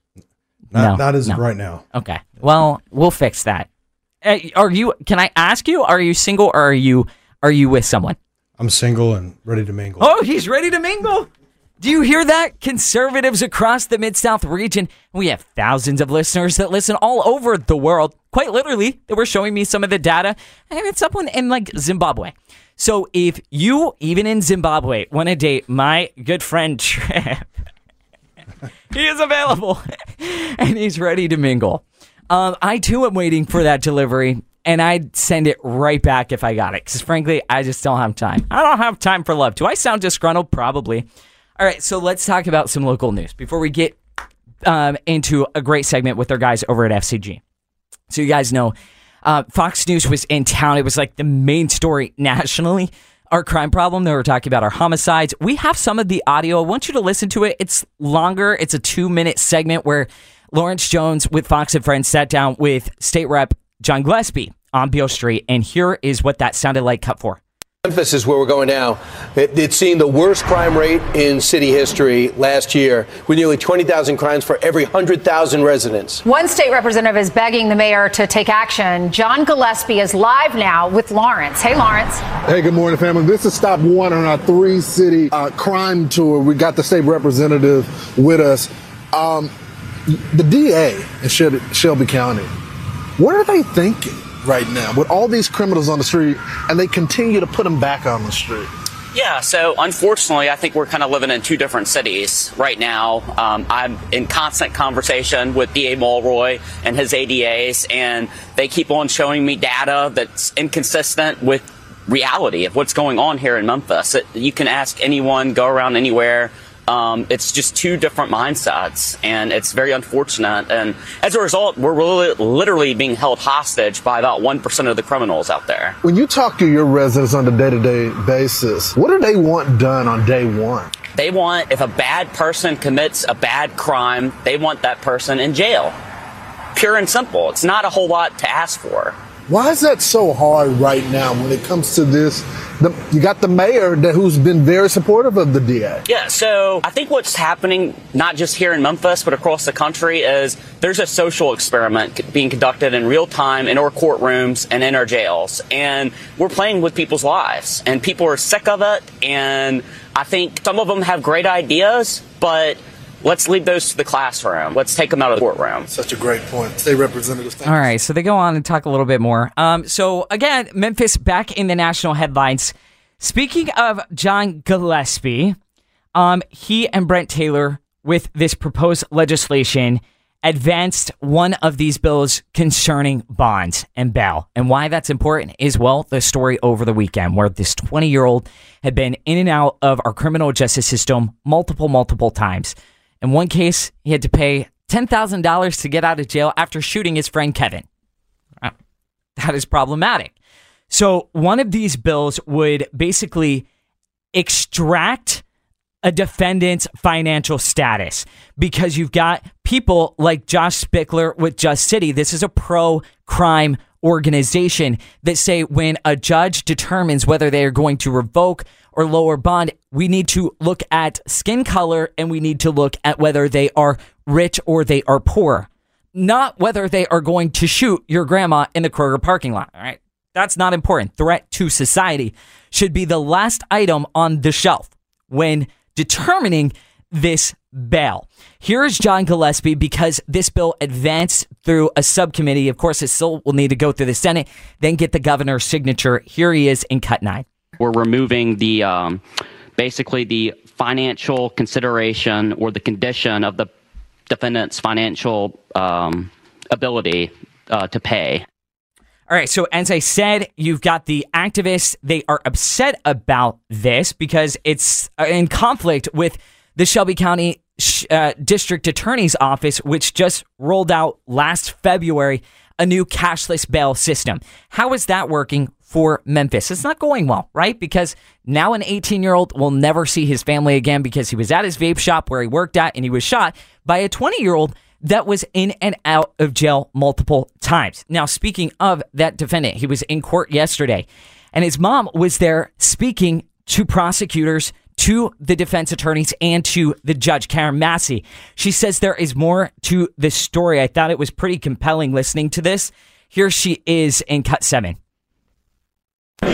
Not, No, not as no. right now. Okay. Well, we'll fix that. Uh, are you? Can I ask you? Are you single or are you? Are you with someone? I'm single and ready to mingle. Oh, he's ready to mingle. Do you hear that? Conservatives across the Mid South region. We have thousands of listeners that listen all over the world. Quite literally, they were showing me some of the data, and it's someone in like Zimbabwe. So if you, even in Zimbabwe, want to date my good friend Trip, he is available and he's ready to mingle. Um, I too am waiting for that delivery, and I'd send it right back if I got it. Because frankly, I just don't have time. I don't have time for love. Do I sound disgruntled? Probably. All right, so let's talk about some local news before we get um, into a great segment with our guys over at FCG. So you guys know, uh, Fox News was in town. It was like the main story nationally. Our crime problem. They were talking about our homicides. We have some of the audio. I want you to listen to it. It's longer. It's a two minute segment where Lawrence Jones with Fox and Friends sat down with State Rep John Gillespie on Beale Street, and here is what that sounded like. Cut four. Memphis is where we're going now. It, it's seen the worst crime rate in city history last year, with nearly 20,000 crimes for every 100,000 residents. One state representative is begging the mayor to take action. John Gillespie is live now with Lawrence. Hey, Lawrence. Hey, good morning, family. This is stop one on our three city uh, crime tour. We got the state representative with us. Um, the DA in Shelby, Shelby County, what are they thinking right now with all these criminals on the street and they continue to put them back on the street? Yeah, so unfortunately, I think we're kind of living in two different cities right now. Um, I'm in constant conversation with DA Mulroy and his ADAs, and they keep on showing me data that's inconsistent with reality of what's going on here in Memphis. It, you can ask anyone, go around anywhere. Um, it's just two different mindsets, and it's very unfortunate. And as a result, we're really, literally being held hostage by about 1% of the criminals out there. When you talk to your residents on a day to day basis, what do they want done on day one? They want, if a bad person commits a bad crime, they want that person in jail. Pure and simple. It's not a whole lot to ask for. Why is that so hard right now when it comes to this? The, you got the mayor that, who's been very supportive of the DA. Yeah, so I think what's happening, not just here in Memphis, but across the country, is there's a social experiment being conducted in real time in our courtrooms and in our jails. And we're playing with people's lives. And people are sick of it. And I think some of them have great ideas, but let's leave those to the classroom. Let's take them out of the courtroom. Such a great point. State representatives. All right, so they go on and talk a little bit more. Um, so again, Memphis back in the national headlines. Speaking of John Gillespie, um, he and Brent Taylor with this proposed legislation advanced one of these bills concerning bonds and bail. And why that's important is well, the story over the weekend where this 20 year old had been in and out of our criminal justice system multiple, multiple times. In one case, he had to pay $10,000 to get out of jail after shooting his friend Kevin. That is problematic. So, one of these bills would basically extract a defendant's financial status because you've got people like Josh Spickler with Just City. This is a pro crime organization that say when a judge determines whether they are going to revoke or lower bond, we need to look at skin color and we need to look at whether they are rich or they are poor, not whether they are going to shoot your grandma in the Kroger parking lot. All right. That's not important. Threat to society should be the last item on the shelf when determining this bail. Here is John Gillespie because this bill advanced through a subcommittee. Of course, it still will need to go through the Senate, then get the governor's signature. Here he is in cut nine. We're removing the um, basically the financial consideration or the condition of the defendant's financial um, ability uh, to pay. All right, so as I said, you've got the activists. They are upset about this because it's uh, in conflict with the Shelby County uh, District Attorney's Office, which just rolled out last February a new cashless bail system. How is that working for Memphis? It's not going well, right? Because now an 18 year old will never see his family again because he was at his vape shop where he worked at and he was shot by a 20 year old that was in and out of jail multiple times. Now, speaking of that defendant, he was in court yesterday, and his mom was there speaking to prosecutors, to the defense attorneys, and to the judge, Karen Massey. She says there is more to this story. I thought it was pretty compelling listening to this. Here she is in cut seven.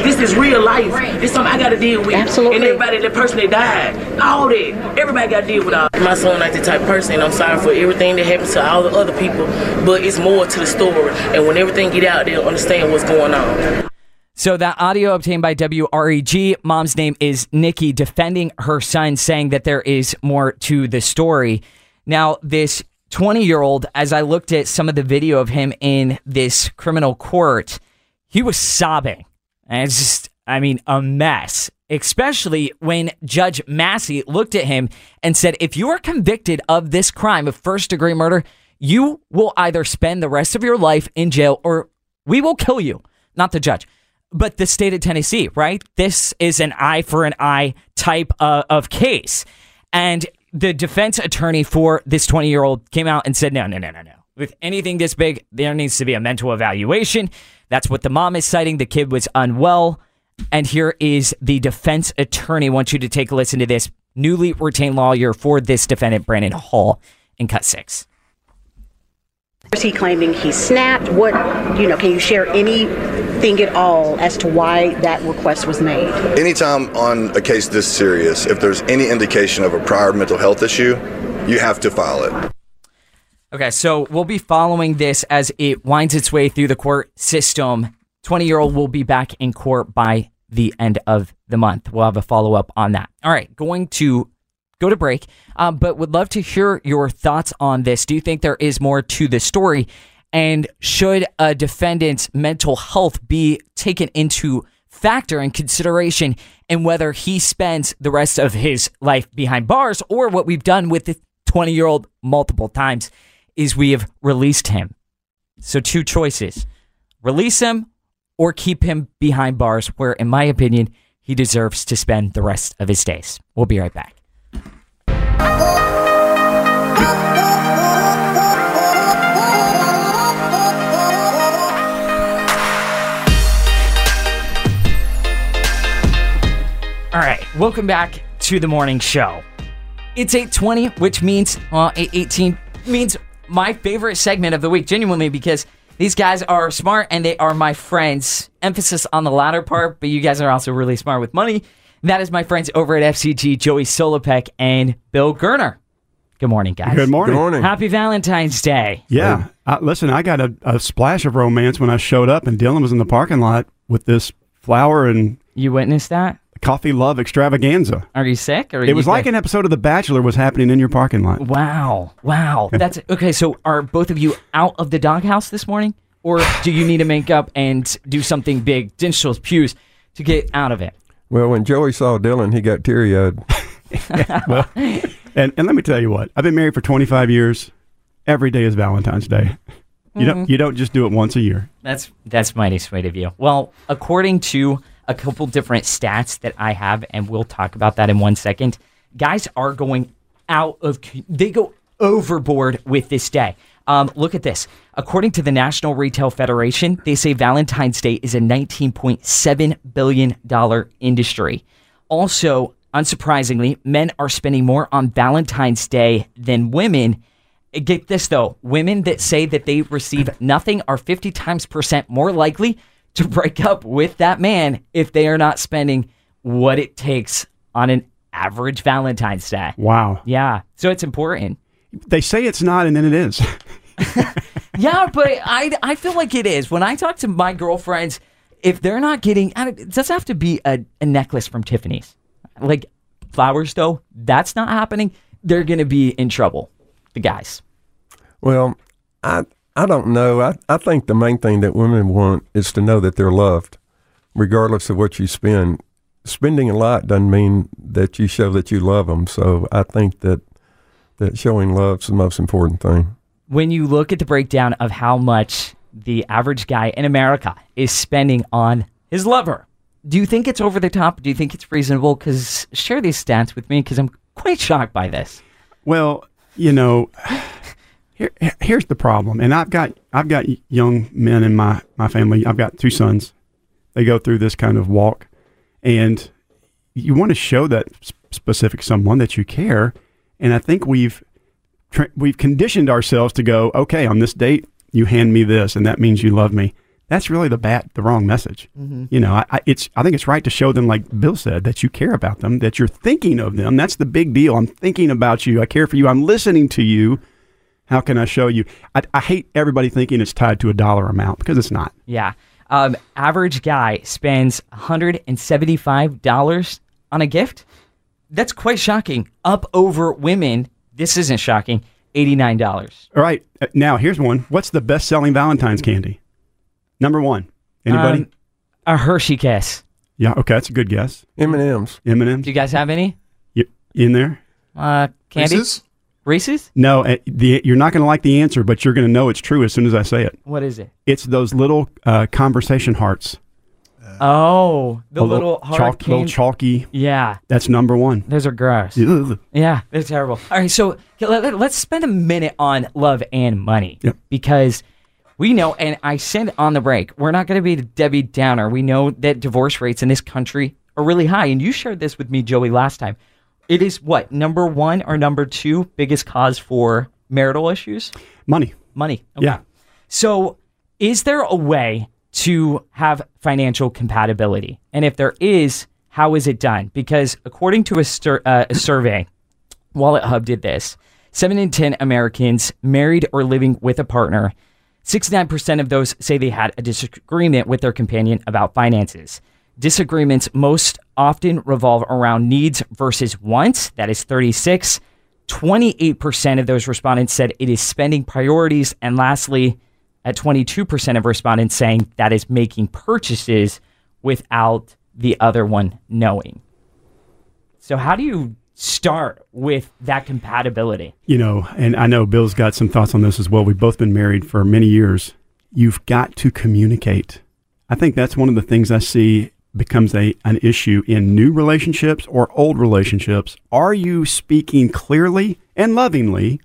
This is real life. This something I got to deal with. Absolutely. And everybody, the person that died, all that, everybody got to deal with all. My son not the type of person. I'm sorry for everything that happens to all the other people, but it's more to the story. And when everything get out, they'll understand what's going on. So that audio obtained by WREG, mom's name is Nikki, defending her son, saying that there is more to the story. Now, this 20 year old, as I looked at some of the video of him in this criminal court, he was sobbing. And it's just, I mean, a mess. Especially when Judge Massey looked at him and said, if you are convicted of this crime of first degree murder, you will either spend the rest of your life in jail or we will kill you. Not the judge, but the state of Tennessee, right? This is an eye for an eye type of case. And the defense attorney for this 20 year old came out and said, no, no, no, no, no. With anything this big, there needs to be a mental evaluation. That's what the mom is citing. The kid was unwell. And here is the defense attorney. I want you to take a listen to this newly retained lawyer for this defendant, Brandon Hall, in cut six. Is he claiming he snapped? What, you know, can you share anything at all as to why that request was made? Anytime on a case this serious, if there's any indication of a prior mental health issue, you have to file it. Okay, so we'll be following this as it winds its way through the court system. 20 year old will be back in court by the end of the month. We'll have a follow up on that. All right, going to go to break, um, but would love to hear your thoughts on this. Do you think there is more to the story? And should a defendant's mental health be taken into factor and consideration in whether he spends the rest of his life behind bars or what we've done with the 20 year old multiple times is we have released him. So, two choices release him or keep him behind bars, where, in my opinion, he deserves to spend the rest of his days. We'll be right back. All right, welcome back to the morning show. It's 8:20, which means uh, well, 8:18 means my favorite segment of the week genuinely because these guys are smart and they are my friends. Emphasis on the latter part, but you guys are also really smart with money. That is my friends over at FCG, Joey Solopek and Bill Gerner. Good morning, guys. Good morning. Good morning. Happy Valentine's Day. Yeah. Uh, listen, I got a, a splash of romance when I showed up, and Dylan was in the parking lot with this flower and. You witnessed that? Coffee love extravaganza. Are you sick? Or are it you was like an episode of The Bachelor was happening in your parking lot. Wow. Wow. That's okay. So are both of you out of the doghouse this morning? Or do you need to make up and do something big, dinch those pews to get out of it? Well, when Joey saw Dylan, he got teary eyed. well, and, and let me tell you what, I've been married for 25 years. Every day is Valentine's Day. You don't Mhm. you don't just do it once a year. That's that's mighty sweet of you. Well, according to a couple different stats that I have, and we'll talk about that in one second, guys are going out of they go overboard with this day. Um, look at this. According to the National Retail Federation, they say Valentine's Day is a $19.7 billion industry. Also, unsurprisingly, men are spending more on Valentine's Day than women. Get this though, women that say that they receive nothing are 50 times percent more likely to break up with that man if they are not spending what it takes on an average Valentine's Day. Wow. Yeah. So it's important. They say it's not, and then it is. Yeah, but I, I feel like it is. When I talk to my girlfriends, if they're not getting, and it doesn't have to be a, a necklace from Tiffany's. Like flowers, though, that's not happening. They're going to be in trouble, the guys. Well, I I don't know. I, I think the main thing that women want is to know that they're loved, regardless of what you spend. Spending a lot doesn't mean that you show that you love them. So I think that that showing love is the most important thing. When you look at the breakdown of how much the average guy in America is spending on his lover, do you think it's over the top? Do you think it's reasonable? Because share these stats with me because I'm quite shocked by this. Well, you know, here, here's the problem, and I've got I've got young men in my my family. I've got two sons. They go through this kind of walk, and you want to show that specific someone that you care. And I think we've tra- we've conditioned ourselves to go, okay, on this date, you hand me this, and that means you love me. That's really the bad, the wrong message. Mhm. You know, I, I, it's I think it's right to show them, like Bill said, that you care about them, that you're thinking of them. That's the big deal. I'm thinking about you. I care for you. I'm listening to you. How can I show you? I, I hate everybody thinking it's tied to a dollar amount because it's not. Yeah. Um, average guy spends $175 on a gift. That's quite shocking. Up over women, this isn't shocking, $89. All right, uh, now here's one. What's the best-selling Valentine's candy? Number one. Anybody? Um, a Hershey Kiss. yeah. Okay, that's a good guess. M and M's. M and M's. Do you guys have any? in there? Uh, candy? Reese's? Reese's? No, uh, the, you're not going to like the answer, but you're going to know it's true as soon as I say it. What is it? It's those little uh, conversation hearts. Oh, the A little hard chalk, little chalky. Yeah. That's number one. Those are gross. Ugh. Yeah, they're terrible. All right, so okay, let, us spend a minute on love and money because we know, and I said on the break, we're not going to be the Debbie Downer. We know that divorce rates in this country are really high, and you shared this with me, Joey, last time. It is what number one or number two biggest cause for marital issues? Money. Money. Okay. Yeah. So, is there a way to have financial compatibility? And if there is, how is it done? Because according to a, stir, uh, a survey, Wallet Hub did this. Seven in 10 Americans married or living with a partner, 69% of those say they had a disagreement with their companion about finances. Disagreements most often revolve around needs versus wants. That is 36. 28% of those respondents said it is spending priorities. And lastly, at 22% of respondents saying that is making purchases without the other one knowing. So, how do you start with that compatibility? You know, and I know Bill's got some thoughts on this as well. We've both been married for many years. You've got to communicate. I think that's one of the things I see becomes a an issue in new relationships or old relationships. Are you speaking clearly and lovingly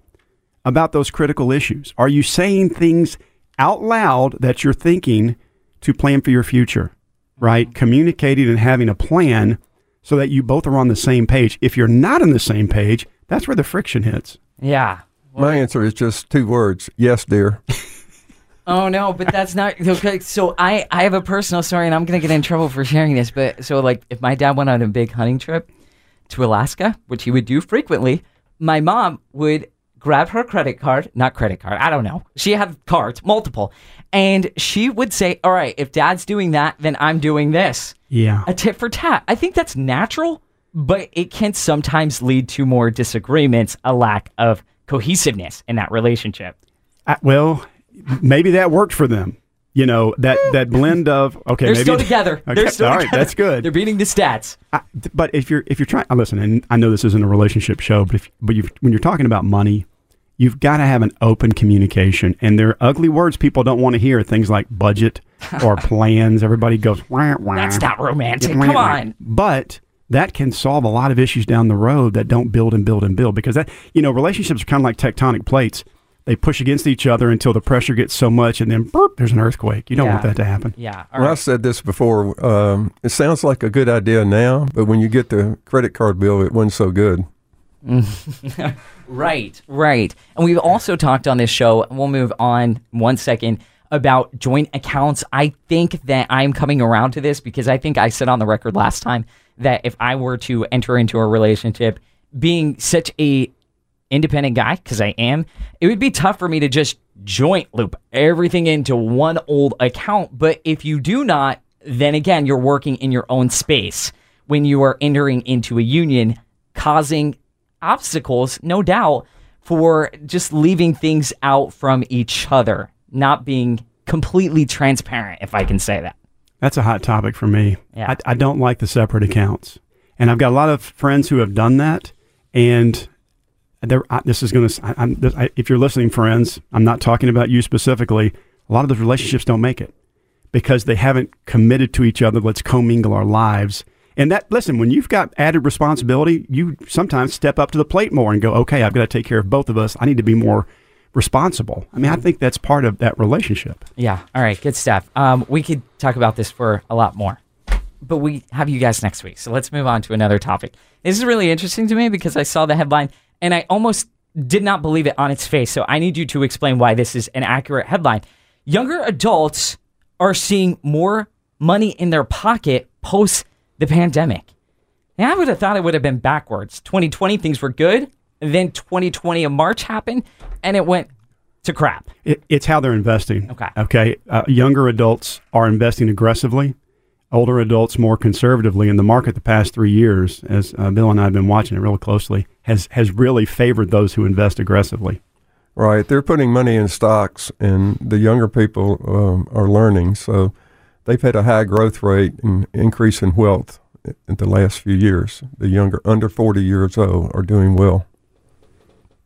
about those critical issues? Are you saying things out loud that you're thinking to plan for your future? Right? Mm-hmm. Communicating and having a plan so that you both are on the same page. If you're not on the same page, that's where the friction hits. Yeah. My answer is just two words. Yes, dear. Oh no, but that's not okay. So I I have a personal story, and I'm gonna get in trouble for sharing this. But so like, if my dad went on a big hunting trip to Alaska, which he would do frequently, my mom would grab her credit card, not credit card, I don't know. She had cards, multiple, and she would say, "All right, if Dad's doing that, then I'm doing this." Yeah. A tit for tat. I think that's natural, but it can sometimes lead to more disagreements, a lack of cohesiveness in that relationship. I, well, maybe that worked for them. You know that eh. that blend of okay, They're maybe still together. Okay, They're still all right, together. that's good. They're beating the stats. I, but if you're if you're trying, listen, and I know this isn't a relationship show, but if but you when you're talking about money, you've got to have an open communication, and there are ugly words people don't want to hear. Things like budget or plans. Everybody goes, wah, wah. That's not romantic. Wah, Come on. But that can solve a lot of issues down the road that don't build and build and build because that you know relationships are kind of like tectonic plates. They push against each other until the pressure gets so much, and then burp, there's an earthquake. You don't want that to happen. Yeah. Well, I said this before. Um, it sounds like a good idea now, but when you get the credit card bill, it wasn't so good. right, right. And we've also talked on this show, we'll move on one second, about joint accounts. I think that I'm coming around to this because I think I said on the record last time that if I were to enter into a relationship, being such a independent guy, because I am, it would be tough for me to just joint loop everything into one old account. But if you do not, then again, you're working in your own space when you are entering into a union, causing obstacles, no doubt, for just leaving things out from each other. not being completely transparent, if I can say that. That's a hot topic for me. Yeah. I, I don't like the separate accounts, and I've got a lot of friends who have done that. And there, I, this is going to. If you're listening, friends, I'm not talking about you specifically. A lot of those relationships don't make it because they haven't committed to each other. Let's commingle our lives. And that, listen, when you've got added responsibility, you sometimes step up to the plate more and go, okay, I've got to take care of both of us. I need to be more responsible. I mean, I think that's part of that relationship. Yeah. All right. Good stuff. Um, we could talk about this for a lot more, but we have you guys next week. So let's move on to another topic. This is really interesting to me because I saw the headline and I almost did not believe it on its face. So I need you to explain why this is an accurate headline. Younger adults are seeing more money in their pocket post the pandemic. Now, I would have thought it would have been backwards. 2020, things were good. Then 2020 in March happened and it went to crap. It, it's how they're investing. Okay. Okay. Uh, younger adults are investing aggressively. Older adults more conservatively. In the market, the past three years, as uh, Bill and I have been watching it really closely, has has really favored those who invest aggressively. Right. They're putting money in stocks, and the younger people um, are learning. So they've had a high growth rate and increase in wealth in the last few years. The younger, under 40 years old, are doing well.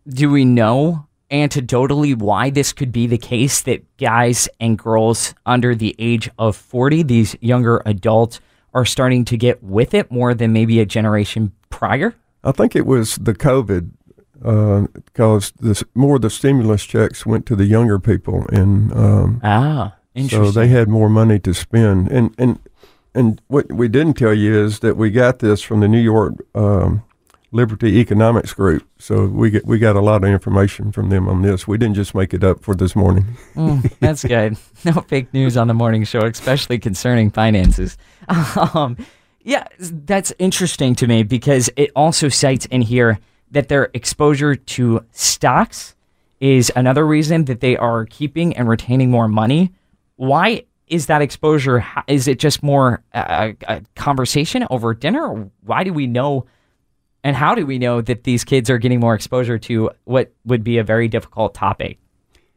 Do we know anecdotally why this could be the case that guys and girls under the age of 40, these younger adults, are starting to get with it more than maybe a generation prior? I think it was the COVID uh, because this, more of the stimulus checks went to the younger people, and um, ah, so they had more money to spend. And and and what we didn't tell you is that we got this from the New York um, Liberty Economics Group. So we get we got a lot of information from them on this. We didn't just make it up for this morning. Mm, that's good. No fake news on the morning show, especially concerning finances. Um, yeah, that's interesting to me because it also cites in here that their exposure to stocks is another reason that they are keeping and retaining more money. Why is that exposure? Is it just more uh, a conversation over dinner? Why do we know? And how do we know that these kids are getting more exposure to what would be a very difficult topic?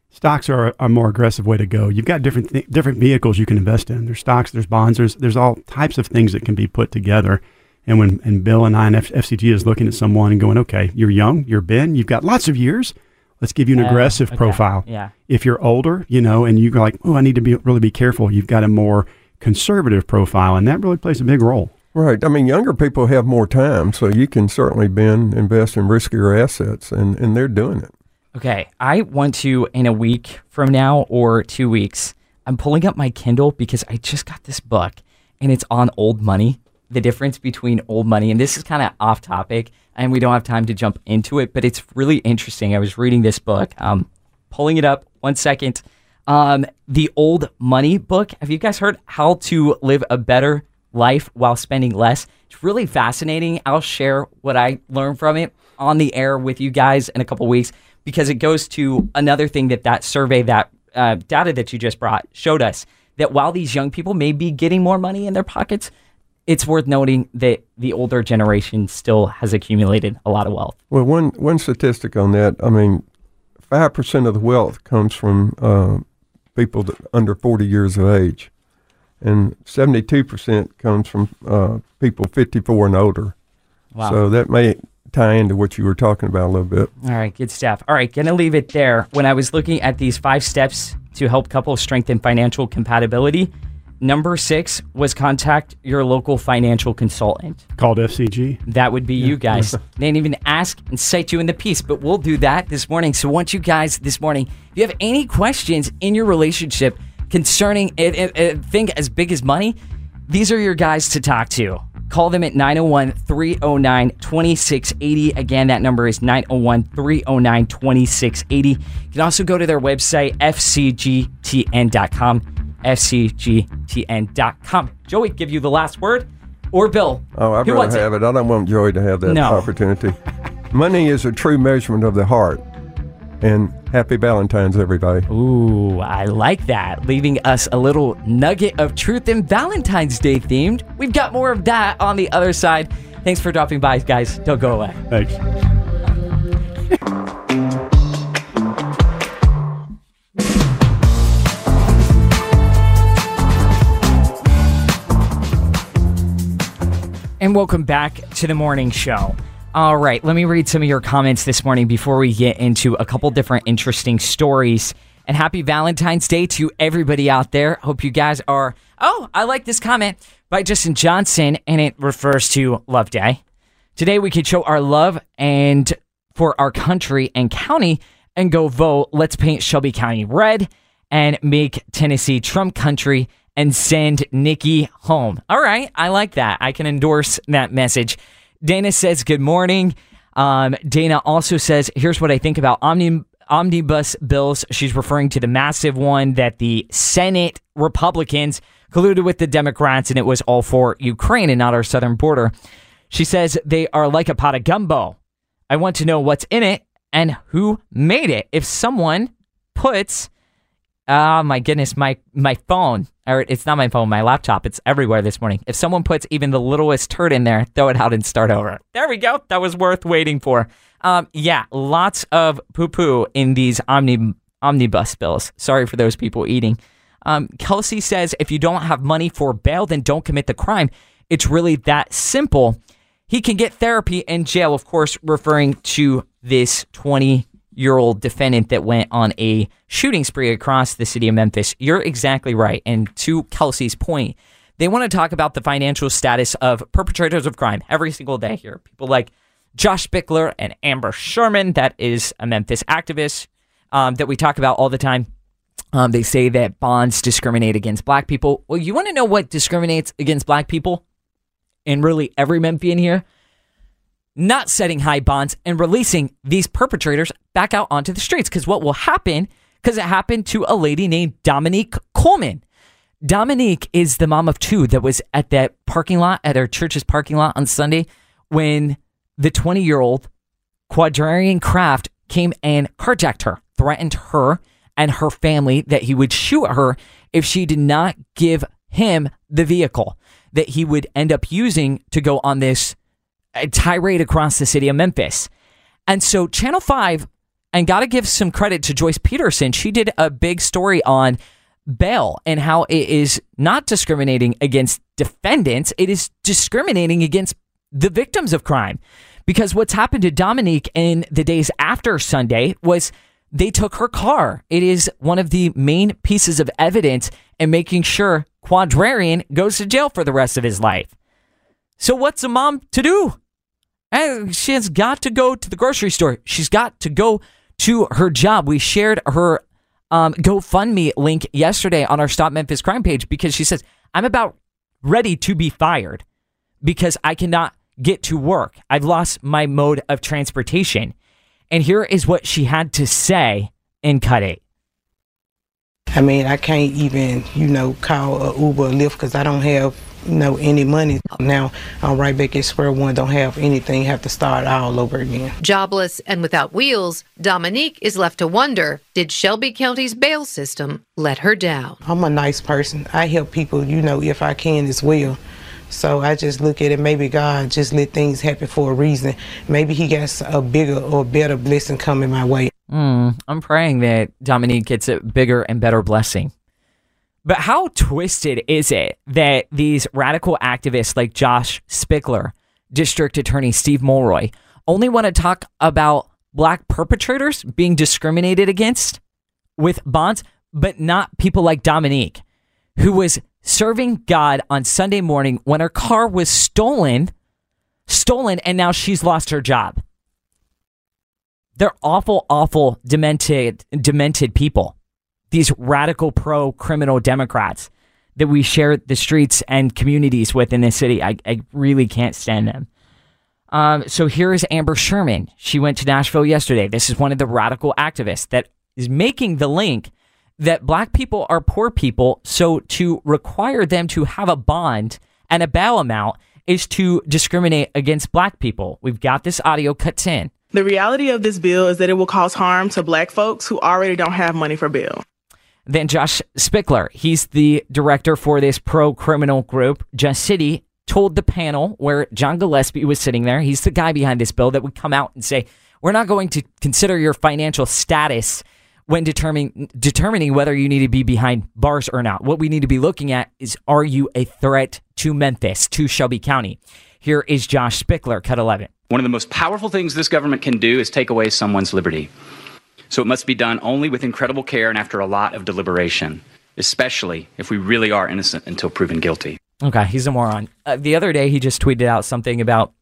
Stocks are a more aggressive way to go. You've got different th- different vehicles you can invest in. There's stocks, there's bonds, there's there's all types of things that can be put together. And when and Bill and I and F- FCG is looking at someone and going, okay, you're young, you're Ben, you've got lots of years. Let's give you an Uh, aggressive okay, profile. yeah. If you're older, you know, and you're like, oh, I need to be really be careful. You've got a more conservative profile, and that really plays a big role. Right. I mean, younger people have more time, so you can certainly Ben invest in riskier assets, and, and they're doing it. Okay, I want to in a week from now or two weeks. I'm pulling up my Kindle because I just got this book and it's on old money, the difference between old money. And this is kind of off topic and we don't have time to jump into it, but it's really interesting. I was reading this book, um, pulling it up one second. Um, the Old Money book. Have you guys heard how to live a better life while spending less? It's really fascinating. I'll share what I learned from it on the air with you guys in a couple weeks because it goes to another thing that that survey, that uh, data that you just brought, showed us that while these young people may be getting more money in their pockets, it's worth noting that the older generation still has accumulated a lot of wealth. Well, one one statistic on that, I mean, five percent of the wealth comes from uh, people that under forty years of age, and seventy-two percent comes from uh, people fifty-four and older. Wow. So that may tie into what you were talking about a little bit. All right, good stuff. All right, gonna leave it there. When I was looking at these five steps to help couples strengthen financial compatibility, number six was contact your local financial consultant. Called FCG. That would be you guys. they didn't even ask and cite you in the piece, but we'll do that this morning. So, once you guys this morning, if you have any questions in your relationship concerning a, thing as big as money, these are your guys to talk to. Call them at 901 309 2680. Again, that number is 901 309 2680. You can also go to their website, fcgtn.com. fcgtn.com. Joey, give you the last word. Or Bill. Oh, I'd Who rather wants it? have it? I don't want Joey to have that No. opportunity. Money is a true measurement of the heart. And happy Valentine's, everybody. Ooh, I like that. Leaving us a little nugget of truth and Valentine's Day themed. We've got more of that on the other side. Thanks for dropping by, guys. Don't go away. Thanks. and welcome back to the morning show. All right, let me read some of your comments this morning before we get into a couple different interesting stories. And happy Valentine's Day to everybody out there. Hope you guys are. Oh, I like this comment by Justin Johnson, and it refers to Love Day. Today, we could show our love and for our country and county and go vote. Let's paint Shelby County red and make Tennessee Trump country and send Nikki home. All right, I like that. I can endorse that message. Dana says, Good morning. Um, Dana also says, Here's what I think about omni- omnibus bills. She's referring to the massive one that the Senate Republicans colluded with the Democrats, and it was all for Ukraine and not our southern border. She says they are like a pot of gumbo. I want to know what's in it and who made it. If someone puts Oh my goodness, my my phone, or it's not my phone, my laptop. It's everywhere this morning. If someone puts even the littlest turd in there, throw it out and start over. There we go. That was worth waiting for. Um, yeah, lots of poo poo in these omni omnibus bills. Sorry for those people eating. Um, Kelsey says if you don't have money for bail, then don't commit the crime. It's really that simple. He can get therapy in jail, of course, referring to this 20 year old defendant that went on a shooting spree across the city of Memphis. You're exactly right. And to Kelsey's point, they want to talk about the financial status of perpetrators of crime every single day here. People like Josh Spickler and Amber Sherman, that is a Memphis activist um, that we talk about all the time. Um, they say that bonds discriminate against black people. Well, you want to know what discriminates against black people? And really every Memphian here? not setting high bonds and releasing these perpetrators back out onto the streets. Because what will happen, because it happened to a lady named Dominique Coleman. Dominique is the mom of two that was at that parking lot, at her church's parking lot on Sunday, when the 20 year old Quadrarian Craft came and carjacked her, threatened her and her family that he would shoot her if she did not give him the vehicle that he would end up using to go on this uh, tirade across the city of Memphis. And so Channel 5, and got to give some credit to Joyce Peterson, she did a big story on bail and how it is not discriminating against defendants, it is discriminating against the victims of crime. Because what's happened to Dominique in the days after Sunday was they took her car. It is one of the main pieces of evidence in making sure Quadrarian goes to jail for the rest of his life. So, what's a mom to do? Eh, she has got to go to the grocery store. She's got to go to her job. We shared her um, GoFundMe link yesterday on our Stop Memphis Crime page because she says, I'm about ready to be fired because I cannot get to work. I've lost my mode of transportation. And here is what she had to say in Cut 8. I mean, I can't even, you know, call a Uber or Lyft because I don't have know, any money. Now I'm right back at square one, don't have anything, have to start all over again. Jobless and without wheels, Dominique is left to wonder did Shelby County's bail system let her down? I'm a nice person. I help people, you know, if I can as well. So I just look at it, maybe God just let things happen for a reason. Maybe He got a bigger or better blessing coming my way. Mm, I'm praying that Dominique gets a bigger and better blessing. But how twisted is it that these radical activists like Josh Spickler, District Attorney Steve Mulroy, only want to talk about black perpetrators being discriminated against with bonds, but not people like Dominique, who was serving God on Sunday morning when her car was stolen, stolen, and now she's lost her job. They're awful, awful, demented, demented people these radical pro criminal Democrats that we share the streets and communities with in this city. I, I really can't stand them. Um, so here is Amber Sherman. She went to Nashville yesterday. This is one of the radical activists that is making the link that black people are poor people. So to require them to have a bond and a bail amount is to discriminate against black people. We've got this audio cut in. The reality of this bill is that it will cause harm to black folks who already don't have money for bail. Then Josh Spickler, he's the director for this pro criminal group. Just City told the panel where John Gillespie was sitting there, he's the guy behind this bill that would come out and say, We're not going to consider your financial status when determining determining whether you need to be behind bars or not. What we need to be looking at is are you a threat to Memphis, to Shelby County? Here is Josh Spickler, cut 11. One of the most powerful things this government can do is take away someone's liberty. So it must be done only with incredible care and after a lot of deliberation, especially if we really are innocent until proven guilty. Okay, he's a moron. Uh, the other day, he just tweeted out something about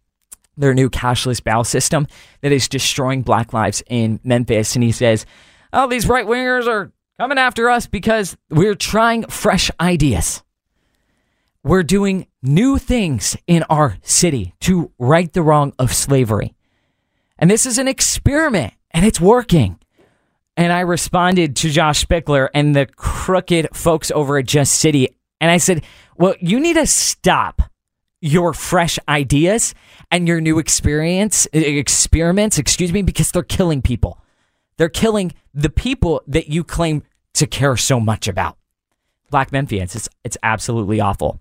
their new cashless bail system that is destroying black lives in Memphis. And he says, Oh, these right wingers are coming after us because we're trying fresh ideas. We're doing new things in our city to right the wrong of slavery. And this is an experiment and it's working. And I responded to Josh Spickler and the crooked folks over at Just City. And I said, well, you need to stop your fresh ideas and your new experience experiments, excuse me, because they're killing people. They're killing the people that you claim to care so much about. Black Memphians, it's it's absolutely awful.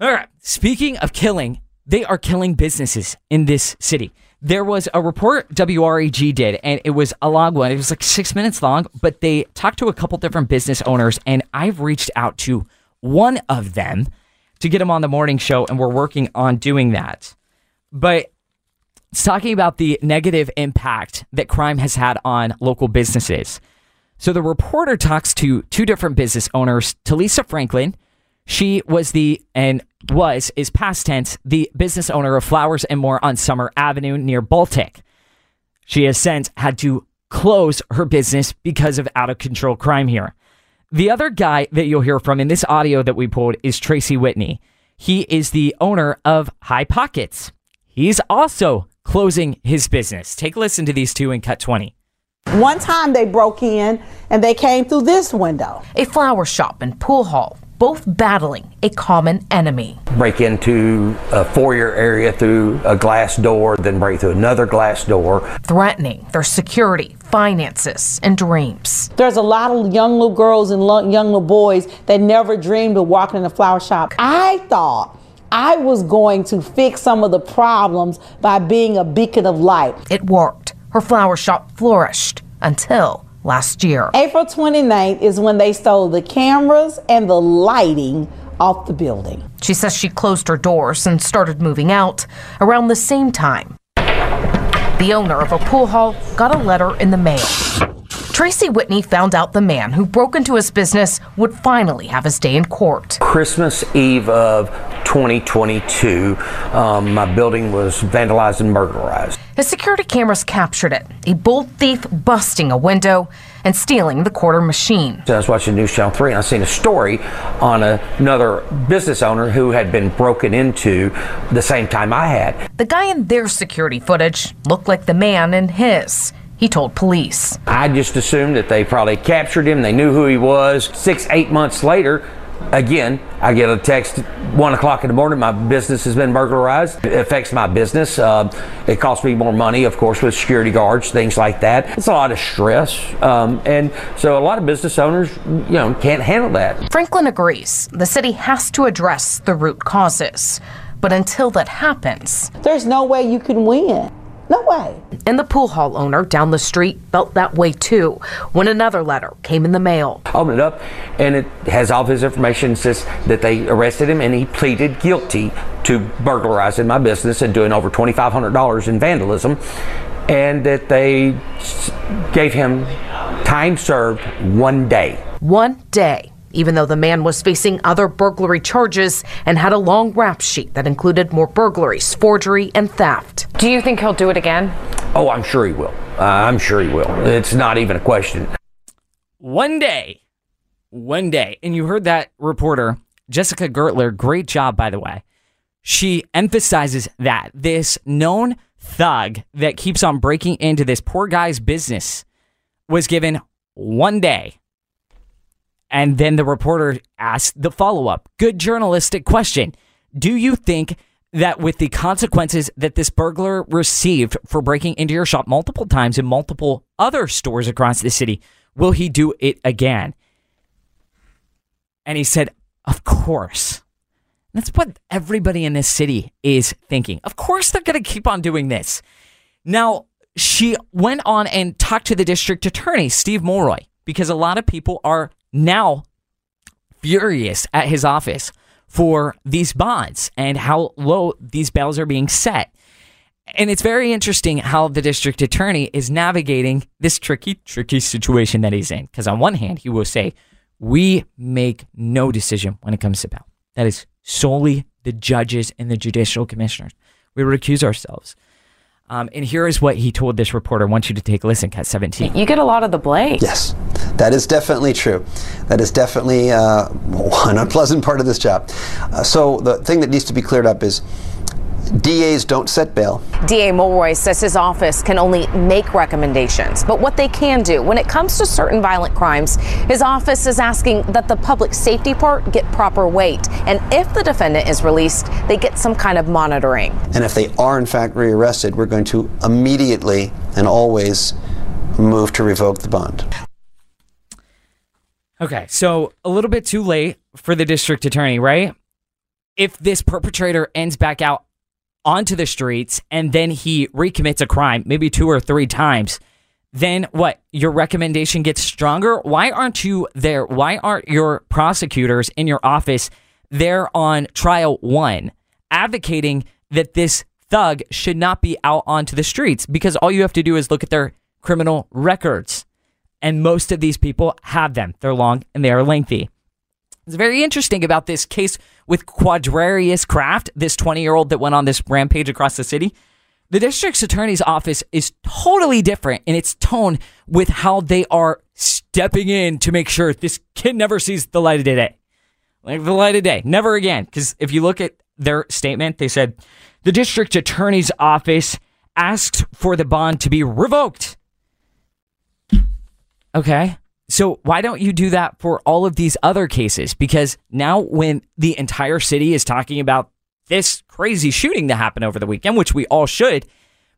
All right. Speaking of killing, they are killing businesses in this city. There was a report WREG did, and it was a long one. It was like six minutes long, but they talked to a couple different business owners, and I've reached out to one of them to get him on the morning show, and we're working on doing that. But it's talking about the negative impact that crime has had on local businesses. So the reporter talks to two different business owners, Talisa Franklin. She was the and was is past tense the business owner of Flowers and More on Summer Avenue near Baltic. She has since had to close her business because of out of control crime here. The other guy that you'll hear from in this audio that we pulled is Tracy Whitney. He is the owner of High Pockets. He's also closing his business. Take a listen to these two in cut 20. One time they broke in and they came through this window. A flower shop and pool hall, both battling a common enemy. break into a foyer area through a glass door, then break through another glass door. Threatening their security, finances, and dreams. There's a lot of young little girls and young little boys that never dreamed of walking in a flower shop. I thought I was going to fix some of the problems by being a beacon of light. It worked. Her flower shop flourished until last year. April 29th is when they stole the cameras and the lighting off the building. She says she closed her doors and started moving out around the same time. The owner of a pool hall got a letter in the mail. Tracy Whitney found out the man who broke into his business would finally have his day in court. Christmas Eve of 2022, um, my building was vandalized and burglarized. His security cameras captured it a bold thief busting a window and stealing the quarter machine. So I was watching News Channel 3 and I seen a story on a, another business owner who had been broken into the same time I had. The guy in their security footage looked like the man in his. He told police. I just assumed that they probably captured him. They knew who he was. Six, eight months later, again, I get a text one o'clock in the morning. My business has been burglarized. It affects my business. Uh, it costs me more money, of course, with security guards, things like that. It's a lot of stress, um, and so a lot of business owners, you know, can't handle that. Franklin agrees the city has to address the root causes. But until that happens, there's no way you can win. No way. And the pool hall owner down the street felt that way too when another letter came in the mail. Open it up, and it has all of his information. It says that they arrested him, and he pleaded guilty to burglarizing my business and doing over twenty five hundred dollars in vandalism, and that they gave him time served one day. One day, even though the man was facing other burglary charges and had a long rap sheet that included more burglaries, forgery, and theft. Do you think he'll do it again? Oh, I'm sure he will. Uh, I'm sure he will. It's not even a question. One day, one day, and you heard that reporter, Jessica Gertler, great job, by the way. She emphasizes that this known thug that keeps on breaking into this poor guy's business was given one day. And then the reporter asked the follow up good journalistic question. Do you think that with the consequences that this burglar received for breaking into your shop multiple times in multiple other stores across the city, will he do it again? And he said, Of course. That's what everybody in this city is thinking. Of course, they're going to keep on doing this. Now, she went on and talked to the district attorney, Steve Mulroy, because a lot of people are now furious at his office for these bonds and how low these bails are being set. And it's very interesting how the district attorney is navigating this tricky, tricky situation that he's in. Because on one hand, he will say, we make no decision when it comes to bail. That is solely the judges and the judicial commissioners. We recuse ourselves. Um, and here is what he told this reporter. I want you to take a listen, Cat 17. You get a lot of the blame. Yes, that is definitely true. That is definitely uh, one unpleasant part of this job. Uh, so the thing that needs to be cleared up is DAs don't set bail. DA Mulroy says his office can only make recommendations, but what they can do when it comes to certain violent crimes, his office is asking that the public safety part get proper weight. And if the defendant is released, they get some kind of monitoring. And if they are in fact rearrested, we're going to immediately and always move to revoke the bond. Okay, so a little bit too late for the district attorney, right? If this perpetrator ends back out onto the streets and then he recommits a crime, maybe two or three times, then what? Your recommendation gets stronger? Why aren't you there? Why aren't your prosecutors in your office there on trial one advocating that this thug should not be out onto the streets? Because all you have to do is look at their criminal records. And most of these people have them. They're long and they are lengthy. It's very interesting about this case with Quadrarius Kraft, this 20 year old that went on this rampage across the city. The district's attorney's office is totally different in its tone with how they are stepping in to make sure this kid never sees the light of day. Like the light of day, never again. Because if you look at their statement, they said the district attorney's office asked for the bond to be revoked. Okay. So why don't you do that for all of these other cases? Because now when the entire city is talking about this crazy shooting that happened over the weekend, which we all should,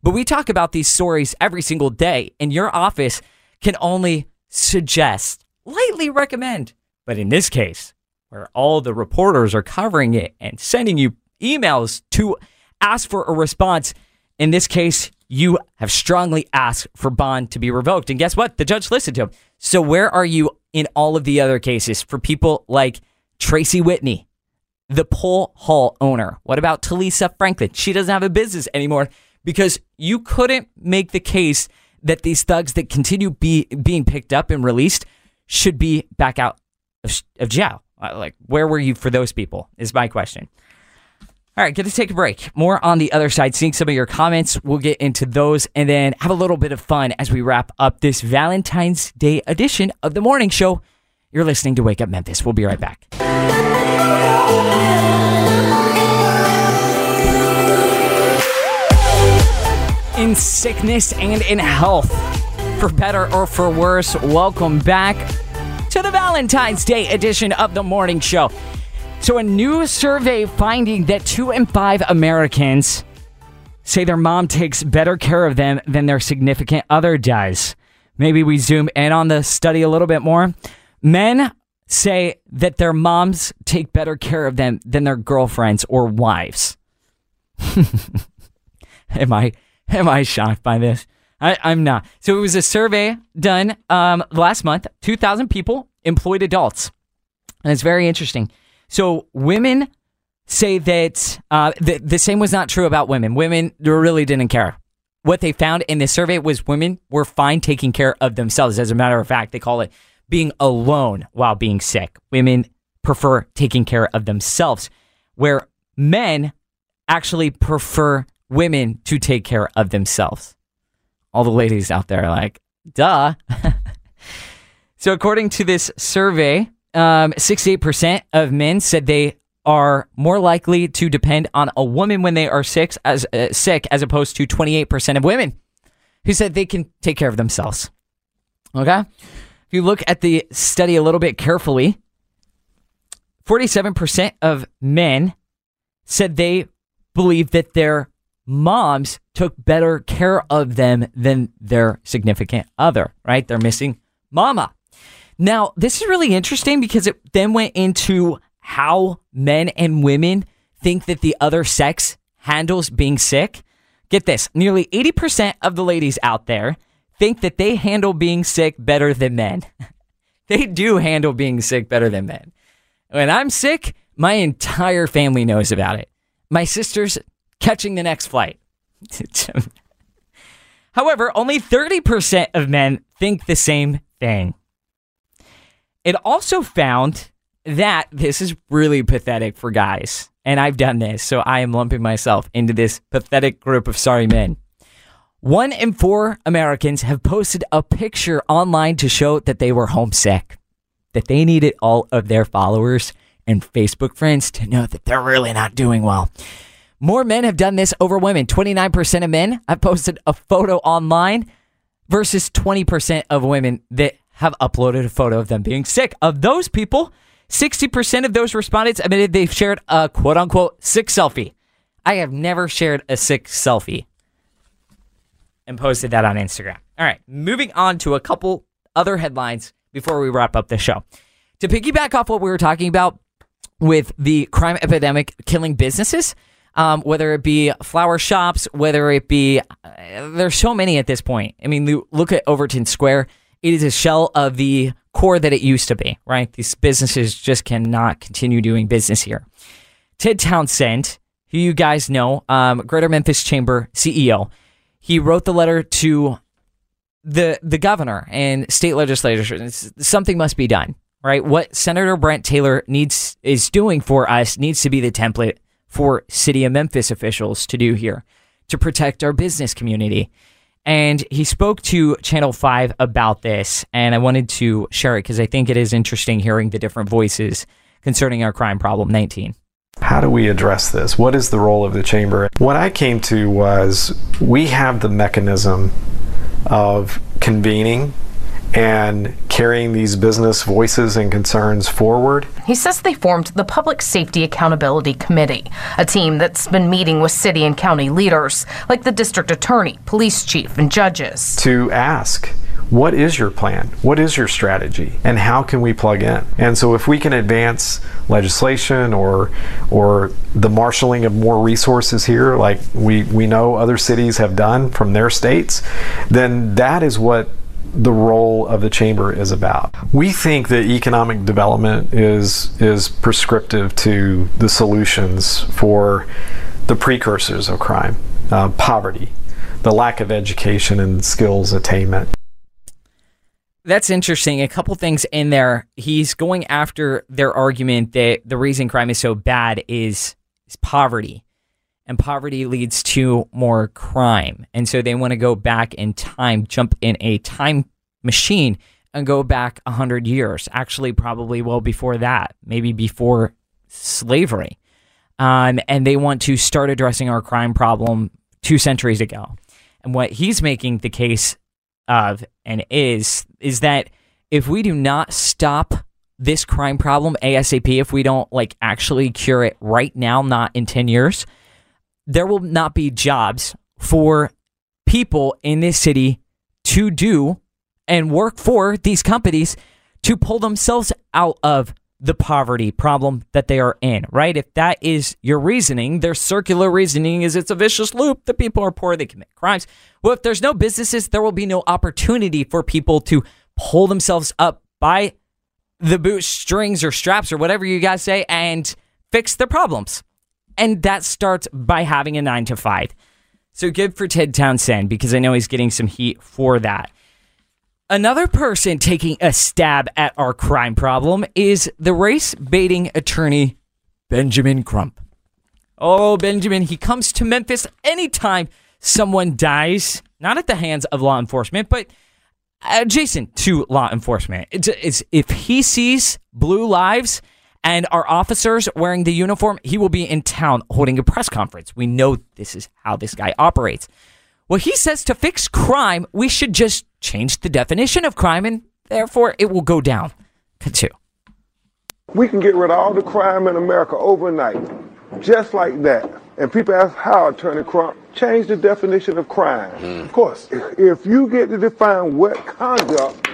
but we talk about these stories every single day, and your office can only suggest, lightly recommend. But in this case, where all the reporters are covering it and sending you emails to ask for a response, in this case, you have strongly asked for bond to be revoked. And guess what? The judge listened to him. So where are you in all of the other cases for people like Tracy Whitney, the Pool Hall owner? What about Talisa Franklin? She doesn't have a business anymore because you couldn't make the case that these thugs that continue be, being picked up and released should be back out of, of jail. Uh, Like, where were you for those people? Is my question. All right, get to take a break. More on the other side. Seeing some of your comments, we'll get into those and then have a little bit of fun as we wrap up this Valentine's Day edition of the morning show. You're listening to Wake Up Memphis. We'll be right back. In sickness and in health, for better or for worse, welcome back to the Valentine's Day edition of the morning show. So, a new survey finding that two in five Americans say their mom takes better care of them than their significant other does. Maybe we zoom in on the study a little bit more. Men say that their moms take better care of them than their girlfriends or wives. am I am I shocked by this? I, I'm not. So it was a survey done um, last month. Two thousand people, employed adults, and it's very interesting. So women say that uh, the, the same was not true about women. Women really didn't care. What they found in this survey was women were fine taking care of themselves. As a matter of fact, they call it being alone while being sick. Women prefer taking care of themselves, where men actually prefer women to take care of themselves. All the ladies out there are like, duh. so, according to this survey, um, 68% of men said they are more likely to depend on a woman when they are sick as uh, sick as opposed to 28% of women who said they can take care of themselves. Okay? If you look at the study a little bit carefully, 47% of men said they believe that their moms took better care of them than their significant other, right? They're missing mama. Now, this is really interesting because it then went into how men and women think that the other sex handles being sick. Get this nearly 80% of the ladies out there think that they handle being sick better than men. they do handle being sick better than men. When I'm sick, My entire family knows about it. My sister's catching the next flight. However, only 30% of men think the same thing. It also found that this is really pathetic for guys. And I've done this, so I am lumping myself into this pathetic group of sorry men. One in four Americans have posted a picture online to show that they were homesick, that they needed all of their followers and Facebook friends to know that they're really not doing well. More men have done this over women. 29% of men have posted a photo online versus 20% of women that have uploaded a photo of them being sick. Of those people, 60% of those respondents admitted they've shared a quote unquote sick selfie. I have never shared a sick selfie and posted that on Instagram. All right, moving on to a couple other headlines before we wrap up the show. To piggyback off what we were talking about with the crime epidemic killing businesses, um, whether it be flower shops, whether it be, uh, there's so many at this point. I mean, look at Overton Square. It is a shell of the core that it used to be, right? These businesses just cannot continue doing business here. Ted Townsend, who you guys know, um, Greater Memphis Chamber CEO, he wrote the letter to the the governor and state legislature. Something must be done, right? What Senator Brent Taylor needs is doing for us needs to be the template for city of Memphis officials to do here to protect our business community. And he spoke to Channel 5 about this, and I wanted to share it because I think it is interesting hearing the different voices concerning our crime problem 19. How do we address this? What is the role of the chamber? What I came to was we have the mechanism of convening and carrying these business voices and concerns forward. He says they formed the Public Safety Accountability Committee, a team that's been meeting with city and county leaders, like the district attorney, police chief, and judges. To ask, what is your plan? What is your strategy? And how can we plug in? And so if we can advance legislation or or the marshaling of more resources here like we we know other cities have done from their states, then that is what the role of the chamber is about. We think that economic development is is prescriptive to the solutions for the precursors of crime, uh, poverty, the lack of education and skills attainment. That's interesting. A couple things in there. He's going after their argument that the reason crime is so bad is, is poverty and poverty leads to more crime. And so they want to go back in time, jump in a time machine and go back 100 years, actually, probably well before that, maybe before slavery. Um, and they want to start addressing our crime problem two centuries ago. And what he's making the case of and is is that if we do not stop this crime problem ASAP, if we don't like actually cure it right now, not in 10 years, there will not be jobs for people in this city to do and work for these companies to pull themselves out of the poverty problem that they are in, right? If that is your reasoning, their circular reasoning is it's a vicious loop. The people are poor, they commit crimes. Well, if there's no businesses, there will be no opportunity for people to pull themselves up by the boot strings or straps or whatever you guys say and fix their problems. And that starts by having a nine to five. So good for Ted Townsend because I know he's getting some heat for that. Another person taking a stab at our crime problem is the race baiting attorney Benjamin Crump. Oh, Benjamin, he comes to Memphis anytime someone dies, not at the hands of law enforcement, but adjacent to law enforcement. It's, it's if he sees blue lives and our officers wearing the uniform, he will be in town holding a press conference. We know this is how this guy operates. Well, he says to fix crime, we should just change the definition of crime and therefore it will go down. Two. We can get rid of all the crime in America overnight, just like that. And people ask how, Attorney Crump, change the definition of crime. Mm. Of course. If you get to define what conduct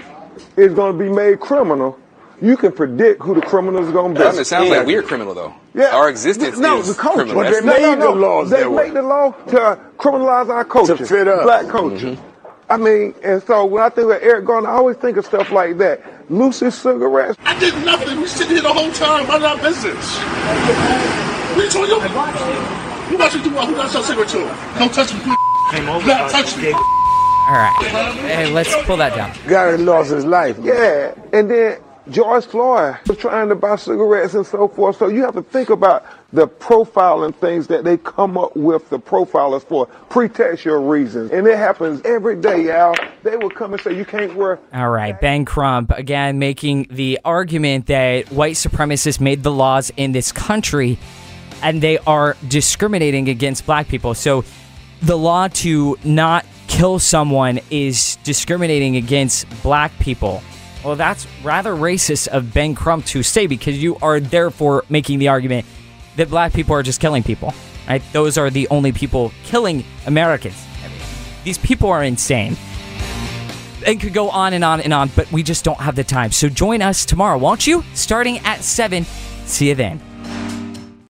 is going to be made criminal, you can predict who the criminal is going to be. It sounds like we're criminal, though. Yeah. Our existence no, is the culture. criminal. But That's- they made the laws. They make the law to criminalize our culture, To fit us. black culture. Mm-hmm. I mean, and so when I think of Eric Garner, I always think of stuff like that. Lucy cigarettes. I did nothing. We sitting here the whole time, mind our business. What you told you? Who got you do what? Who got your cigarette to? Don't touch me. Came over. Not uh, touch me. All right. Hey, let's pull that down. Gary lost his life. Yeah, and then George Floyd was trying to buy cigarettes and so forth. So you have to think about the profiling things that they come up with the profilers for pretextual reasons. And it happens every day, Al. They will come and say you can't wear All right, Ben Crump again making the argument that white supremacists made the laws in this country and they are discriminating against black people. So the law to not kill someone is discriminating against black people. Well, that's rather racist of Ben Crump to say because you are therefore making the argument that black people are just killing people. Right? Those are the only people killing Americans. These people are insane. And could go on and on and on, but we just don't have the time. So join us tomorrow, won't you? Starting at 7. See you then.